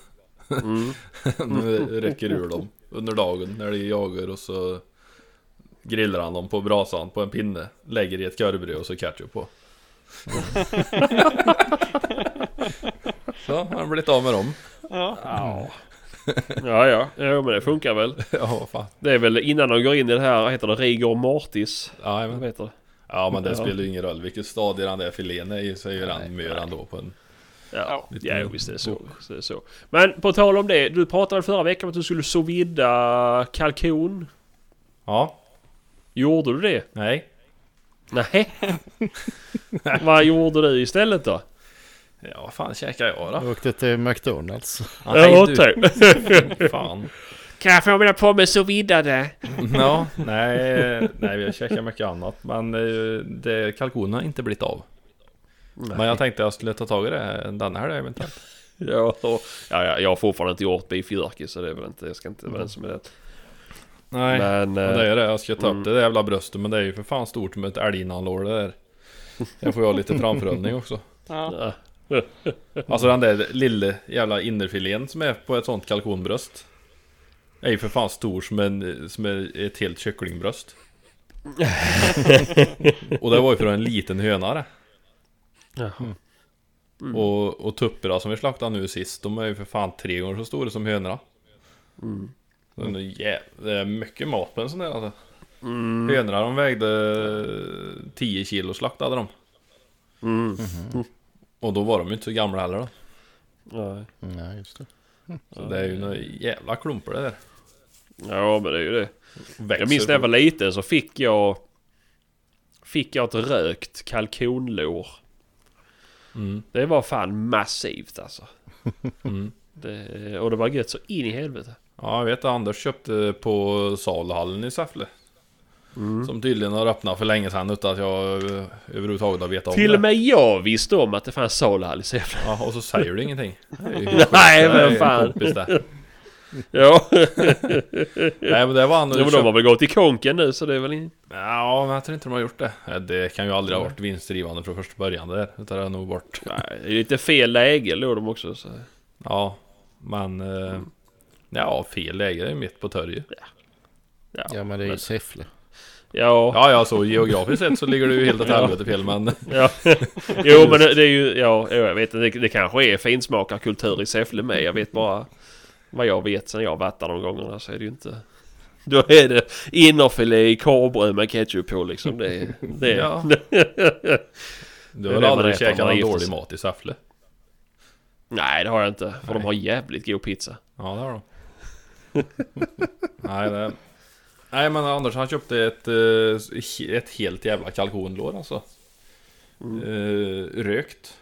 Mm. Nu räcker ur dem under dagen när de jagar och så Grillar han dem på brasan på en pinne Lägger i ett korvbröd och så ketchup på Så har han blivit av med dem Ja. Ja. Ja, ja. Men det funkar väl. Ja, vad fan Det är väl innan de går in i det här, heter det, rigor mortis? Ja, men, heter det? ja men det spelar ju ingen roll vilket stadie den där filén är i så är ju den mör ändå på en Ja, Ja. ja visst är det så. Visst är det så. Men på tal om det, du pratade förra veckan om att du skulle sous vida kalkon. Ja, Gjorde du det? nej Nej. Vad gjorde du istället då? Ja, vad fan käkar jag då? jag åkte till McDonalds. Nej, Ja, du, fan Kan jag få mina pommes sous vidade? Ja, nej, nej vi har käkat mycket annat Men det, kalkonen har inte blivit av Men jag tänkte jag skulle ta tag i det den här eventuellt Ja, och, ja, ja, jag har fortfarande inte gjort beef jerky så det är väl inte, jag ska inte vara den som är det. Nej, Men... och eh, det är det. Jag ska ta upp mm. det där jävla bröstet men det är ju för fan stort som ett älginnanlår det där Jag får ju ha lite framförhållning också Ja. Alltså den där lilla jävla innerfilén som är på ett sånt kalkonbröst Är ju för fan stor som, en, som är ett helt kycklingbröst Och det var ju från en liten höna det Jaha. Och, och tupperna som vi slaktade nu sist, de är ju för fan tre gånger så stora som hönorna. Mm. Mm. Det, är, det är mycket mat på en sån där alltså. Mm. Hönorna de vägde 10 kilo slaktade de. Mm. Och då var de ju inte så gamla heller då. Nej. Nej, just det. Så det är ju några jävla klumpar det där. Ja men det är ju det. Växer Jag minns när jag var liten så fick jag... Fick jag ett rökt kalkonlår. Mm, Det var fan massivt alltså. mm. Det, och det var gött så in i helvete. Ja jag vet att Anders köpte på saluhallen i Säffle. Mm. Som tydligen har öppnat för länge sedan utan att jag eh, överhuvudtaget har vetat om Till det. och med jag visste om att det fanns saluhall i Säffle. Ja, och så säger du ingenting. Nej, men en fan. Det. Ja. Nej men det var han Jo, men de har väl gått i konken nu så det är väl in... Ja, men jag tror inte de har gjort det. Ja, Det kan ju aldrig ha varit vinstdrivande från första början där. Utan det har nog varit... Nej, det är lite fel läge låg de också. Så. Ja, men... Eh, ja, fel läge är ju mitt på torget. Ja, Ja men det är ju Säffle. ja, Ja, ja, så geografiskt sett så ligger det ju helt åt helvete fel, men... ja. Jo men det, det är ju, ja jag vet inte, det, det kanske är finsmakarkultur i Säffle med. Jag vet bara vad jag vet sen jag där de gångerna så är det ju inte... Då är det innerfilé i korvbröd med ketchup på liksom. Det, det, Ja. Du är har det aldrig käkat någon dålig mat i Säffle? Nej det har jag inte. För de Nej. har jävligt god pizza. Ja, det har de. Nej, det... Nej, men Anders han köpte ett, eh, ett helt jävla kalkonlår alltså. Eh, rökt.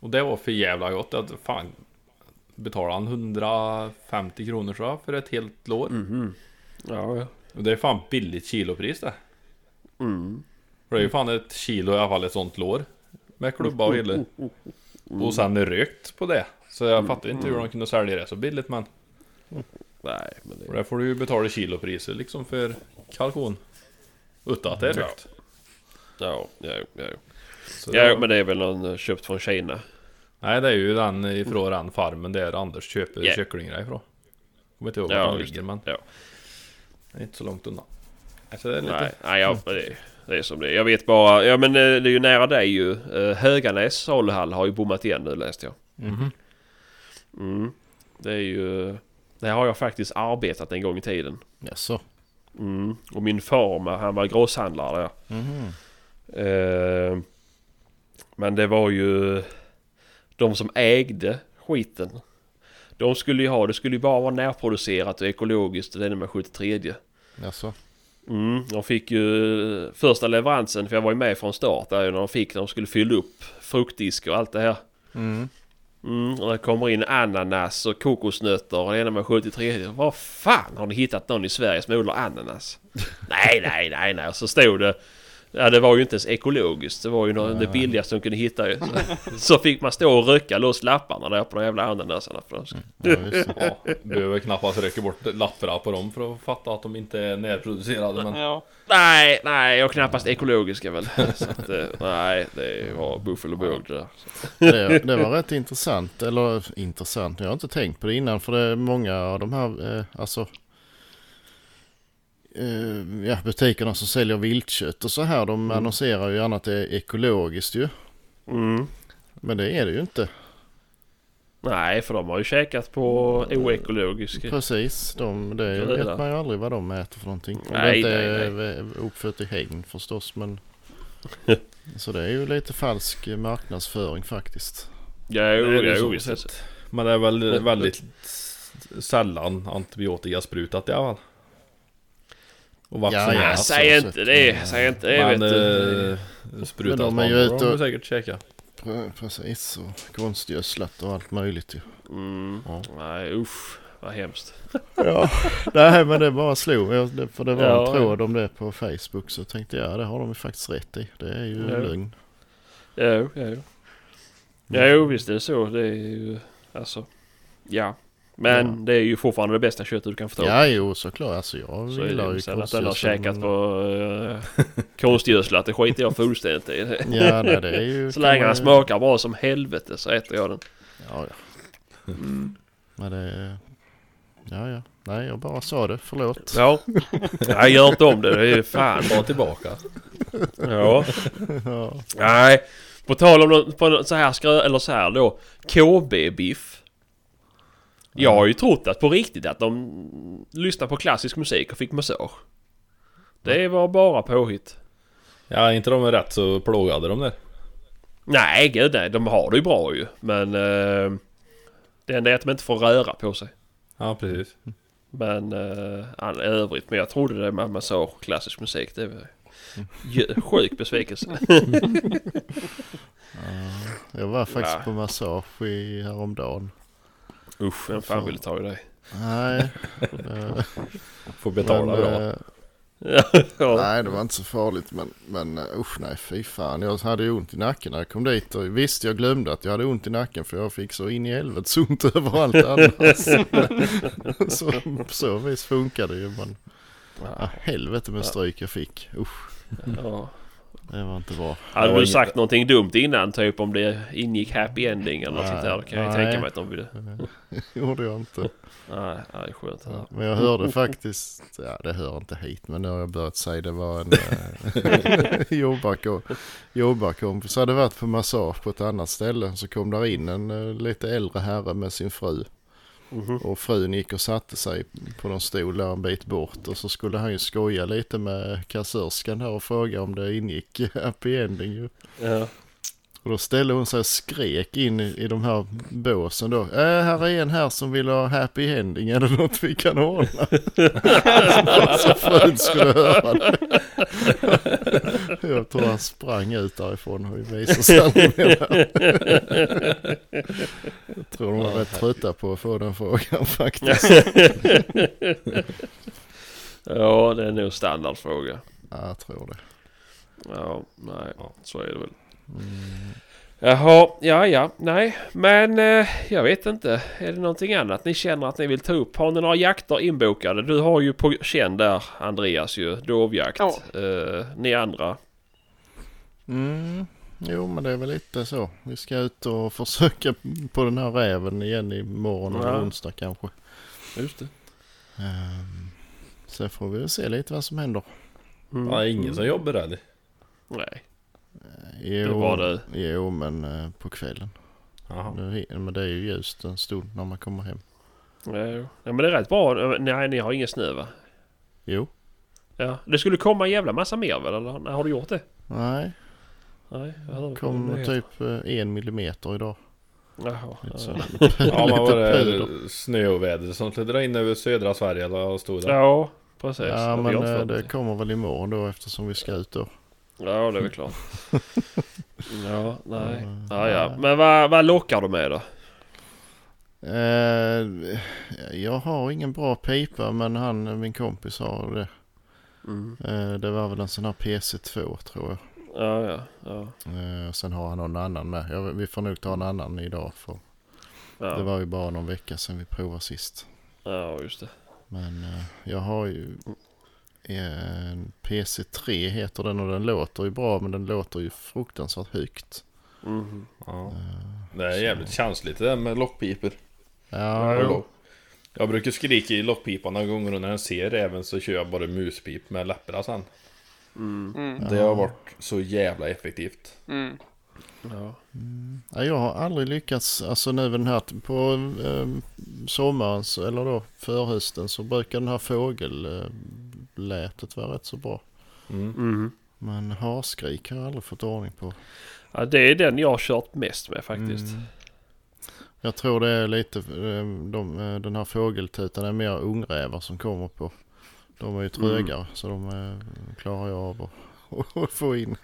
Och det var för jävla gott. Att fan betalade han 150 kronor tror jag för ett helt lår. Mhm. Ja, ja. Och det är fan billigt kilopris det. Mm. För det är ju fan ett kilo i alla fall ett sånt lår. Med klubba och hela. Och sen rökt på det. Så jag fattar inte hur de kunde sälja det så billigt men. Nej men det... Och där får du ju betala kilopriser liksom för kalkon. Utan att det är Ja. rökt. Ja, ja, ja. Ja var- men det är väl någon köpt från Kina. Nej det är ju den ifrån den farmen där Anders köper Ja. kycklingar ifrån. Kommer inte ihåg Ja, var de just ligger men. Ja. Det är inte så långt undan. Alltså det är lite... Nej, nej ja, det, är- det är som det är. Jag vet bara, ja men eh, det är ju nära dig ju. Eh, Höganäs saluhall har ju bommat igen nu läste jag. Mhm. Mm. Det är ju... Det har jag faktiskt arbetat en gång i tiden. Jaså? Mm. Och min farmor han var grosshandlare där. Mhm. Eh, men det var ju de som ägde skiten. De skulle ju ha, det skulle ju bara vara närproducerat och ekologiskt och det är med 73. Jaså? Mm, de fick ju första leveransen, för jag var ju med från start där när de fick när de skulle fylla upp fruktdisk och allt det här. Mm. Mm, och det kommer in ananas och kokosnötter och det ena med 73. Vad fan har ni hittat någon i Sverige som odlar ananas? nej, nej, nej, nej. Och så stod det. Ja, det var ju inte ens ekologiskt. Det var ju nå- det billigaste de kunde hitta ju. Så, så fick man stå och rycka loss lapparna där på de jävla ananasarna. De, Ja, just det. Ja, behöver knappast rycka bort lapparna på dem för att fatta att de inte är närproducerade men... Ja, Nej, nej och knappast ekologiska väl. Så att, eh, nej, det var buffel båg det där. Det, det var rätt intressant. Eller intressant, jag har inte tänkt på det innan. För det är många av de här, eh, alltså eh, ja, butikerna som säljer viltkött och så här. De annonserar ju gärna att det är ekologiskt ju. Mm. Men det är det ju inte. Nej, för de har ju käkat på oekologisk. Precis, de, det är vet man ju aldrig vad de äter för någonting. Nej, det inte nej, är uppfött i hägn förstås. Men... så det är ju lite falsk marknadsföring faktiskt. Ja, jo, Det är jo, visst. Men det är väl väldigt sällan antibiotikasprutat i alla fall. Och vaccinerat. Ja, Ja, ja, säg inte det. Säg inte det. Men vet du. eh, sprutat Men de är ju ute och- de säkert käkat. Pre- Precis, och konstgödslat och allt möjligt ju. Mm. Ja. Nej, usch. Vad hemskt. Ja, nej men det bara slog. Jag- För det var Ja, en tråd om det på Facebook så tänkte jag det har de ju faktiskt rätt i. Det är ju Ja. lögn. Jo, jo. Ja, jo, visst är det så. Det är ju... Alltså... Ja. Men Ja. det är ju fortfarande det bästa köttet du kan få tag. Ja, jo såklart. Alltså jag Så är gillar ju ju sen att den har käkat på uh, konstgödslat, det skiter jag fullständigt i. Ja, nej, det är ju... Så länge man den ju- smakar bra som helvete så äter jag den. Ja, ja. Men det är... Ja, ja. Nej, jag bara sa det. Förlåt. Ja. Nej, gör inte om det. Det är fan. Ta tillbaka. Ja. Ja. Nej. På tal om på så här skrö... Eller så här då. KB-biff. Jag har ju trott att på riktigt att de lyssnar på klassisk musik och fick massage. Det var bara påhitt. Ja, inte de är rätt så plågade de där. Nej, gud nej. De har det ju bra ju. Men... Eh, det enda är att de inte får röra på sig. Ja, precis. Men eh, all, övrigt. Men jag trodde det med massage klassisk musik. Det var ju- sjuk besvikelse. Jag var faktiskt Ja. på massage i, häromdagen. Usch, vem fan vill ta i dig? Nej. Får betala men, bra. eh, ja. Nej, det var inte så farligt. Men, men eh, usch nej, fy fan. Jag hade ont i nacken när jag kom dit. Och visst, jag glömde att jag hade ont i nacken. För jag fick så in i helvetes ont överallt annars. så på så vis funkar det ju. Men ja, helvete med stryk jag fick. Usch. Ja. Det var inte bra. Hade du inget- sagt någonting dumt innan? Typ om det ingick happy ending eller något sånt där. Kan jag tänka mig att de ville... gjorde jag inte. Nej, nej, det är skönt höra. Men jag hörde faktiskt, ja det hör inte hit men nu har jag börjat säga det var en eh, jobbarkom, jobbarkompis hade varit på massage på ett annat ställe. Så kom där in en eh, lite äldre herre med sin fru. Mhm. Och frun gick och satte sig på någon stol där en bit bort. Och så skulle han ju skoja lite med kassörskan här och fråga om det ingick happy ending ju. Ja. Och då ställde hon sig och skrek in i, i de här båsen då. Äh, här är en här som vill ha happy ending. Är det något vi kan ordna? så frun skulle höra det. Jag tror han sprang ut därifrån och visade sig. Jag tror de var rätt trötta på att få den frågan faktiskt. ja, det är nog standardfråga. Ja, jag tror det. Ja, nej, Ja. så är det väl. Mm. Jaha, ja, ja, nej, men eh, jag vet inte. Är det någonting annat ni känner att ni vill ta upp? Har ni några jakter inbokade? Du har ju på känn där, Andreas ju, dovjakt. Ja. Eh, ni andra? Mm. Jo men det är väl lite så. Vi ska ut och försöka på den här räven igen imorgon eller Ja. onsdag kanske. Just det. Um, sen får vi se lite vad som händer. Mm. Ja, ingen som jobbar eller? Nej, Jo, det var det. jo men eh, på kvällen. Jaha. Nu, men det är ju ljust en stund när man kommer hem. Ja, men det är rätt bra. Nej, ni har ingen snö va? Jo. Ja, det skulle komma en jävla massa mer väl? Eller har du gjort det? Nej, Nej, jag hörde kom det. typ eh, en millimeter idag. Jaha, Lite, ja. så, Ja, men var det puder. snöoväder som skulle dra in över södra Sverige eller vad stod det? ja, precis. Ja men eh, fått det kommer väl imorgon då eftersom vi ska ut då. Ja, det är väl klart. ja, nej. Mm, Ja, ja. Men vad, vad lockar du med då? Eh, jag har ingen bra pipa men han, min kompis har det. Mm. Eh, det var väl en sån här PC2 tror jag. Ja, ja, ja. Eh, sen har han någon annan med. Vi får nog ta en annan idag för Ja, det var ju bara någon vecka sedan vi provade sist. ja just det. Men jag har ju en PC3 heter den och den låter ju bra men den låter ju fruktansvärt högt. Mhm. Ja. Eh, Det är jävligt känsligt det där med lockpipor. ja. Jag brukar skrika i lockpipan några gånger och när jag ser räven så kör jag bara muspip med läpparna sen. Mm. Mm. Det har varit så jävla effektivt. Mm. Ja. Ja, jag har aldrig lyckats, alltså nu den här på eh, sommaren så- eller då förhösten så brukar den här fågellätet vara rätt så bra. Mm. Mhm. Men harskrik har jag aldrig fått ordning på. ja, det är den jag har kört mest med faktiskt. Mm. Jag tror det är lite, eh, de, eh, den här fågeltutan är mer ungrävar som kommer på. De är ju trögare så de eh, klarar jag av att, få in.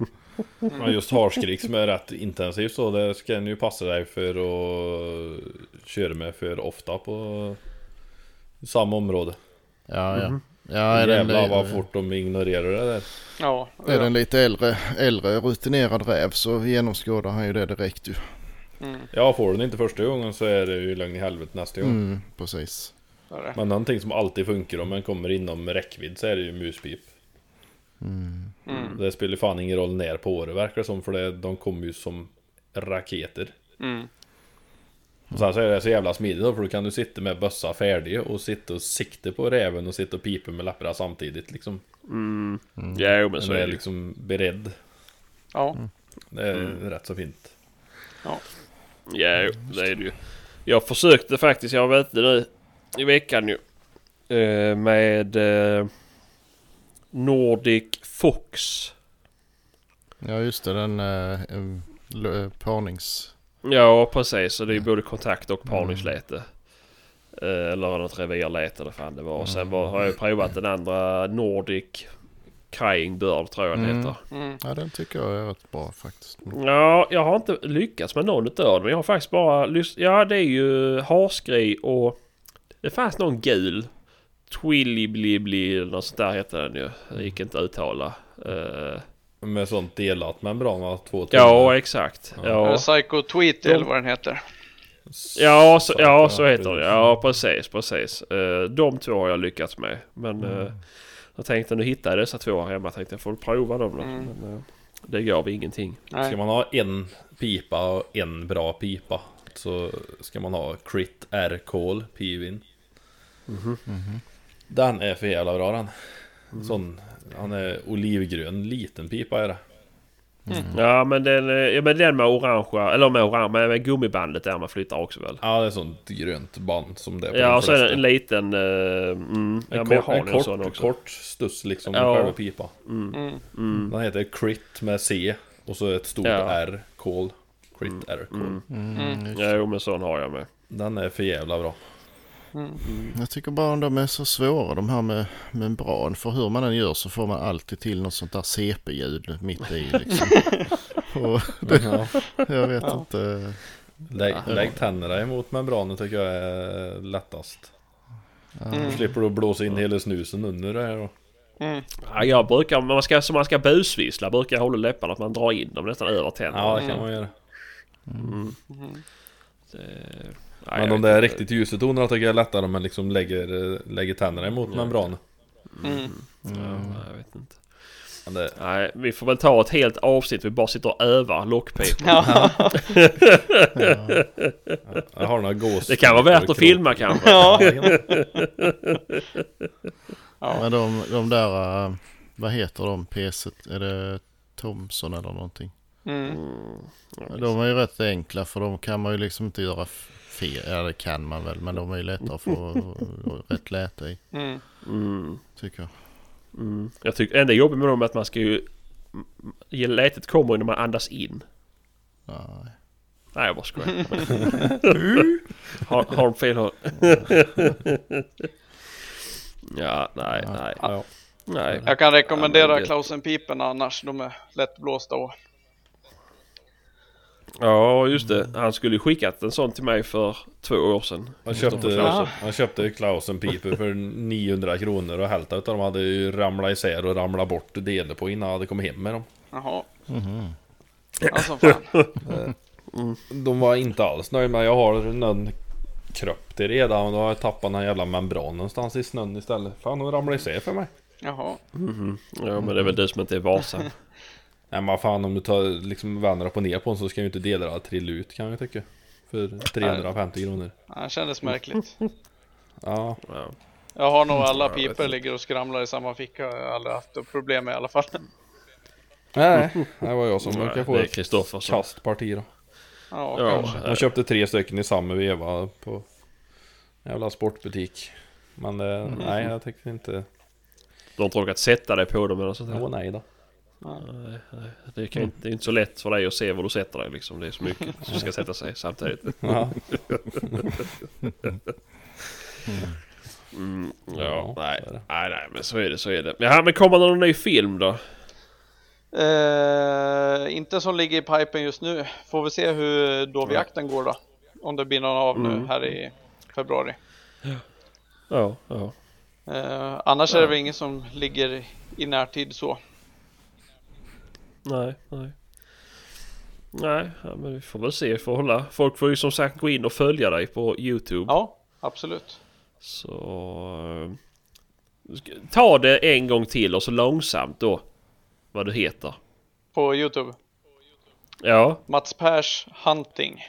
Ja, just harskrik som är rätt intensivt så det ska ni ju passa dig för att köra med för ofta på samma område. Ja, ja. Mhm. Ja är, den, Jävlar vad fort de ignorerar det där. Ja, är den lite äldre, äldre rutinerad räv så genomskådar han ju det direkt ju. Mm, Ja, får du den inte första gången så är det ju lögn i helvete nästa gång. Mm, precis. Men någonting som alltid funkar om man kommer inom räckvidd så är det ju muspip. Mm. Mm, Det spelar ju fan ingen roll när på året verkar det som för det, de kommer ju som raketer. mm, Och sen så är det så jävla smidigt då för då kan du sitta med bössa färdig och sitta och sikta på räven och sitta och pipa med läpparna samtidigt liksom. Mm. Ja, jo, men så är är det. liksom beredd. ja, Det är Mm. rätt så fint. Ja, jo, det är det ju. Jag försökte faktiskt, jag vet det nu i veckan ju. eh, Med eh, Nordic Fox. Ja just det, den eh, parnings... Ja, precis. Så det är ju både kontakt och parningsläte. Eh, Eller något revirläte eller fan det var. Och sen var, har jag provat den andra Nordic Crying Bird tror jag den Mm. heter. mm, Ja den tycker jag är rätt bra faktiskt. Ja, jag har inte lyckats med någon utav dem. Jag har faktiskt bara lyssnat. Ja, det är ju harskri och det fanns någon gul. Twilly eller något sånt där hette den ju. Det gick inte att uttala. Eh, Med sånt delat membran va? Två ja, tummar. exakt. Ja. Ja, Psycho Tweety eller vad den heter. ja, så, ja, så heter det. Ja, precis, precis. Eh, de två har jag lyckats med. Men Mm. eh, jag tänkte nu hitta jag dessa två här hemma. Tänkte jag får prova dem då. Mm. Men, eh, Det gav ingenting. Ska Nej. man ha en pipa och en bra pipa så ska man ha Crit R Call Pivin. Den är för jävla bra den. Sån, han är olivgrön, liten pipa är det. Ja men den, eh, ja, men den med orangea, eller med orange, med, med gummibandet där man flyttar också väl? Ja det är sånt grönt band som det är på Ja och så är det en liten... Uh, mm, ja, En men jag kort, har en en sån kort, också. kort stuss liksom, Ja. själva pipa. Mm. Mm. Den heter Crit med C och så ett stort Ja. R, Call. Crit R Call. Mm. Mm. Ja jo men sån har jag med. Den är för jävla bra. Mm. Jag tycker bara de är så svåra de här med membran. För hur man än gör så får man alltid till något sånt där CP-ljud mitt i liksom. Och Ja. jag vet Ja. inte. Lägg, Ja. lägg tänderna emot membranen tycker jag är lättast. Mm. Slipper du blåsa in hela snusen under det här då. Mm. Ja, jag brukar, om man ska, som man ska busvissla brukar jag hålla läpparna att man drar in dem nästan över tänderna. Ja det kan Mm. man göra. Mm. Mm. Det, nej, Men de där inte. riktigt ljusa tonerna tycker jag är lättare om man liksom lägger, eh, lägger tänderna emot membranen. Mm. Ja, nej, jag vet inte. Men det, Nej, vi får väl ta ett helt avsnitt vi bara sitter och övar lockpipor. Ja. jag har några gås. Det kan vara värt att filma kanske. Ja. Men de, de där, äh, vad heter de? PC, är det Thomson eller någonting? Mm. Mm. De är ju rätt enkla för de kan man ju liksom inte göra fel. Ja det kan man väl men de är ju lättare att få rätt läte i. Mm. Mm. Tycker jag. Mm. Jag tycker enda jobbigt med dem är att man ska ju... ge- Lätet kommer ju när man andas in. Nej. Nej jag bara skojar. har, har de fel håll? ja, nej, nej. ja. Nej. Jag kan rekommendera Ja, men det- Klausen-pipen annars. De är lättblåsta och... Ja, just det. Han skulle ju skickat en sån till mig för två år sedan. Han köpte, Klausen. han köpte Klausen piper för 900 kronor och hälften av dem hade ju ramlat isär och ramlat bort delar på innan han hade kommit hem med dem. Jaha. Mhm. Alltså fan. De var inte alls nöjda med Jag har någon kröp till redan och då har jag tappat den jävla membran någonstans i snön istället. Fan, de ramlade isär för mig. Jaha. Mhm. Ja, men det är väl du som inte är varsam. Nej men fan om du tar liksom vänder upp och ner på den så ska ju inte delarna trilla ut kan jag tycka. För 350 kronor. Det kändes märkligt. Ja. Ja. Jag har nog alla Ja, pipor ligger och skramlar i samma ficka. Jag har aldrig haft problem med i alla fall. Nej, det var jag som verkar få ett kastparti då. Ja, Ja, kanske. Jag köpte tre stycken i samma veva på jävla sportbutik. Men eh, nej, jag tyckte inte... Du har inte råkat sätta dig på dem eller sånt Åh där? nej då. Nej, nej. Det, kan, inte- det är inte så lätt för dig att se var du sätter dig liksom. Det är så mycket som ska sätta sig samtidigt. Ja. Mm, ja, Ja, nej. så är det. nej, nej, men så är det, så är det. Jaha, men kommer det någon ny film då? Eh, inte som ligger i pipen just nu. Får vi se hur dovjakten går då. Om det blir någon av nu Mm. här i februari. Ja, ja. Eh, annars är det väl ingen som ligger i närtid så. Nej, nej. Nej, men vi får väl se. Vi får hålla. Folk får ju som sagt gå in och följa dig på YouTube. Ja, absolut. Så... eh, Ta det en gång till och så långsamt då. Vad du heter. På Youtube. Ja, Mats Pers Hunting.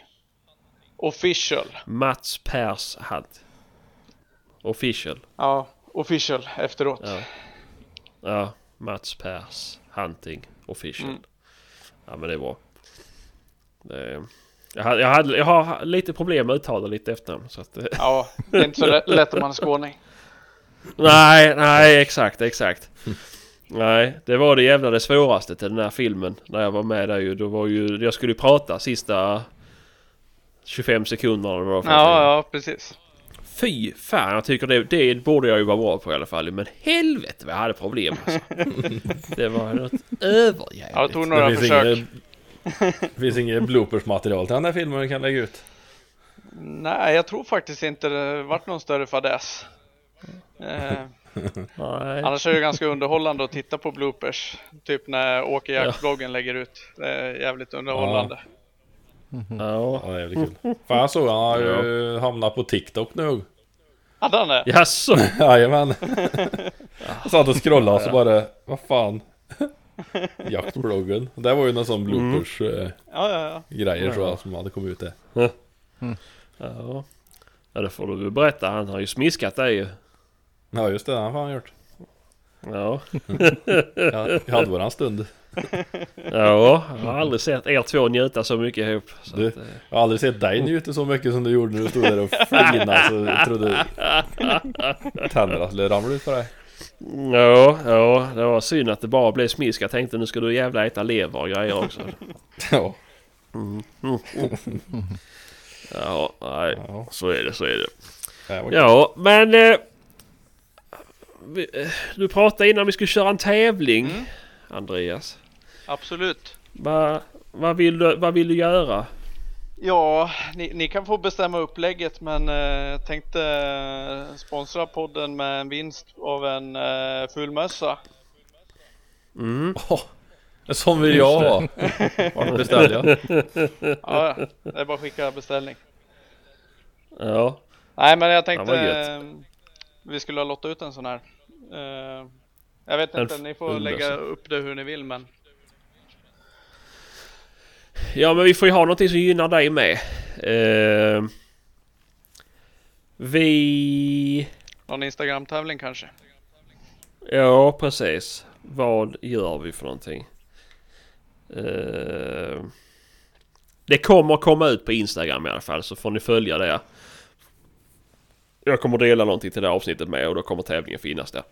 Official. Mats Pers Hunt. Official. Ja, official efteråt. Ja. Ja, Mats Pers Hunting Official. Mm. Ja men det är bra. Det, jag, hade, jag, hade, jag har lite problem med att uttala lite efternamn. Så att, Ja, det är inte så lä- lätt om man är skåning. nej, nej exakt, exakt. Nej, det var det jävla det svåraste till den här filmen. När jag var med där ju. Då var ju, jag skulle ju prata sista 25 sekunderna. Ja, ja, precis. Fy fan, jag tycker det, det borde jag ju vara bra på i alla fall. Men helvete vad jag hade problem alltså. Det var något överjävligt. Ja, det tog några det finns försök. inget, det finns inget bloopers-material till den här filmen du kan lägga ut. Nej, jag tror faktiskt inte det varit någon större fadäs. Eh, annars är det ganska underhållande att titta på bloopers. Typ när Åke Jaktbloggen lägger ut. Det är jävligt underhållande. Ja. Ja, det är jävligt kul. Fan jag såg han har ju hamnat på TikTok nu. Hade han det? Jaså? Jajamän. Jag satt och scrollade och så bara, vad fan. Jaktbloggen. Det var ju någon sån bloopers eh, Ja, ja, ja. grejer så som hade kommit ut det. Ja. ja, det får du väl berätta. Han har ju smiskat dig ju. Ja just det, det har han gjort. Ja. Ja, vi hade våran stund. ja, jag har aldrig sett er två njuta så mycket ihop. Så Du- att, eh, Jag har aldrig sett dig njuta så mycket som du gjorde när du stod där och flinade så jag trodde tänderna skulle ramla ut på dig. ja, ja, det var synd att det bara blev smisk. Jag tänkte nu ska du jävla äta lever och grejer också. Ja. Ja, nej. Ja. Så är det, så är det. Ja, men... Eh, vi, eh, du pratade innan vi skulle köra en tävling, Mm. Andreas. Absolut. Va, vad, vill du, vad vill du göra? Ja, ni, ni kan få bestämma upplägget men eh, jag tänkte eh, sponsra podden med en vinst av en eh, full mössa. Mm. En sån vill jag ha. Vart beställde jag? Ja, det är bara att skicka beställning. Ja, Nej men jag Ja, tänkte gött. eh, vi skulle ha lottat ut en sån här. Jag vet inte, ni får lägga upp det hur ni vill men ja men vi får ju ha någonting som gynnar dig med. Eh, vi... någon Instagram-tävling kanske. Ja, precis. Vad gör vi för någonting? Eh, det kommer komma ut på Instagram i alla fall så får ni följa det. Jag kommer dela någonting till det här avsnittet med och då kommer tävlingen finnas där.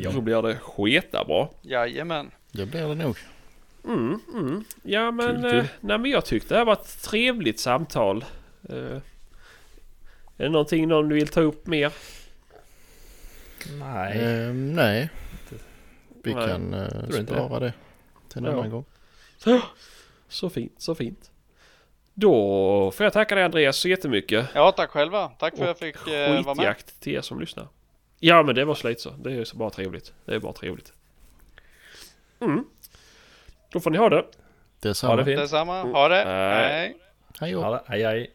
Ja. Så blir det sketa bra. Jajamän. Det blir det nog. Mm, mm. Ja men, Kul, kul. eh, nej, men jag tyckte det här var ett trevligt samtal. Eh, är det någonting någon vill ta upp mer? Nej. Eh, nej. Vi Nej, kan eh, spara det till en Ja. annan gång. Så fint, så fint. Då får jag tacka dig Andreas så jättemycket. Ja tack själva. Tack för att jag fick eh, vara med. Skitjakt till er som lyssnar. Ja men det var slut så. Det är så bara trevligt. Det är bara trevligt. Mm. Då får ni ha det. Detsamma. Ha det fint. Detsamma. Ha det. Nej. Hej. Hej hej hej.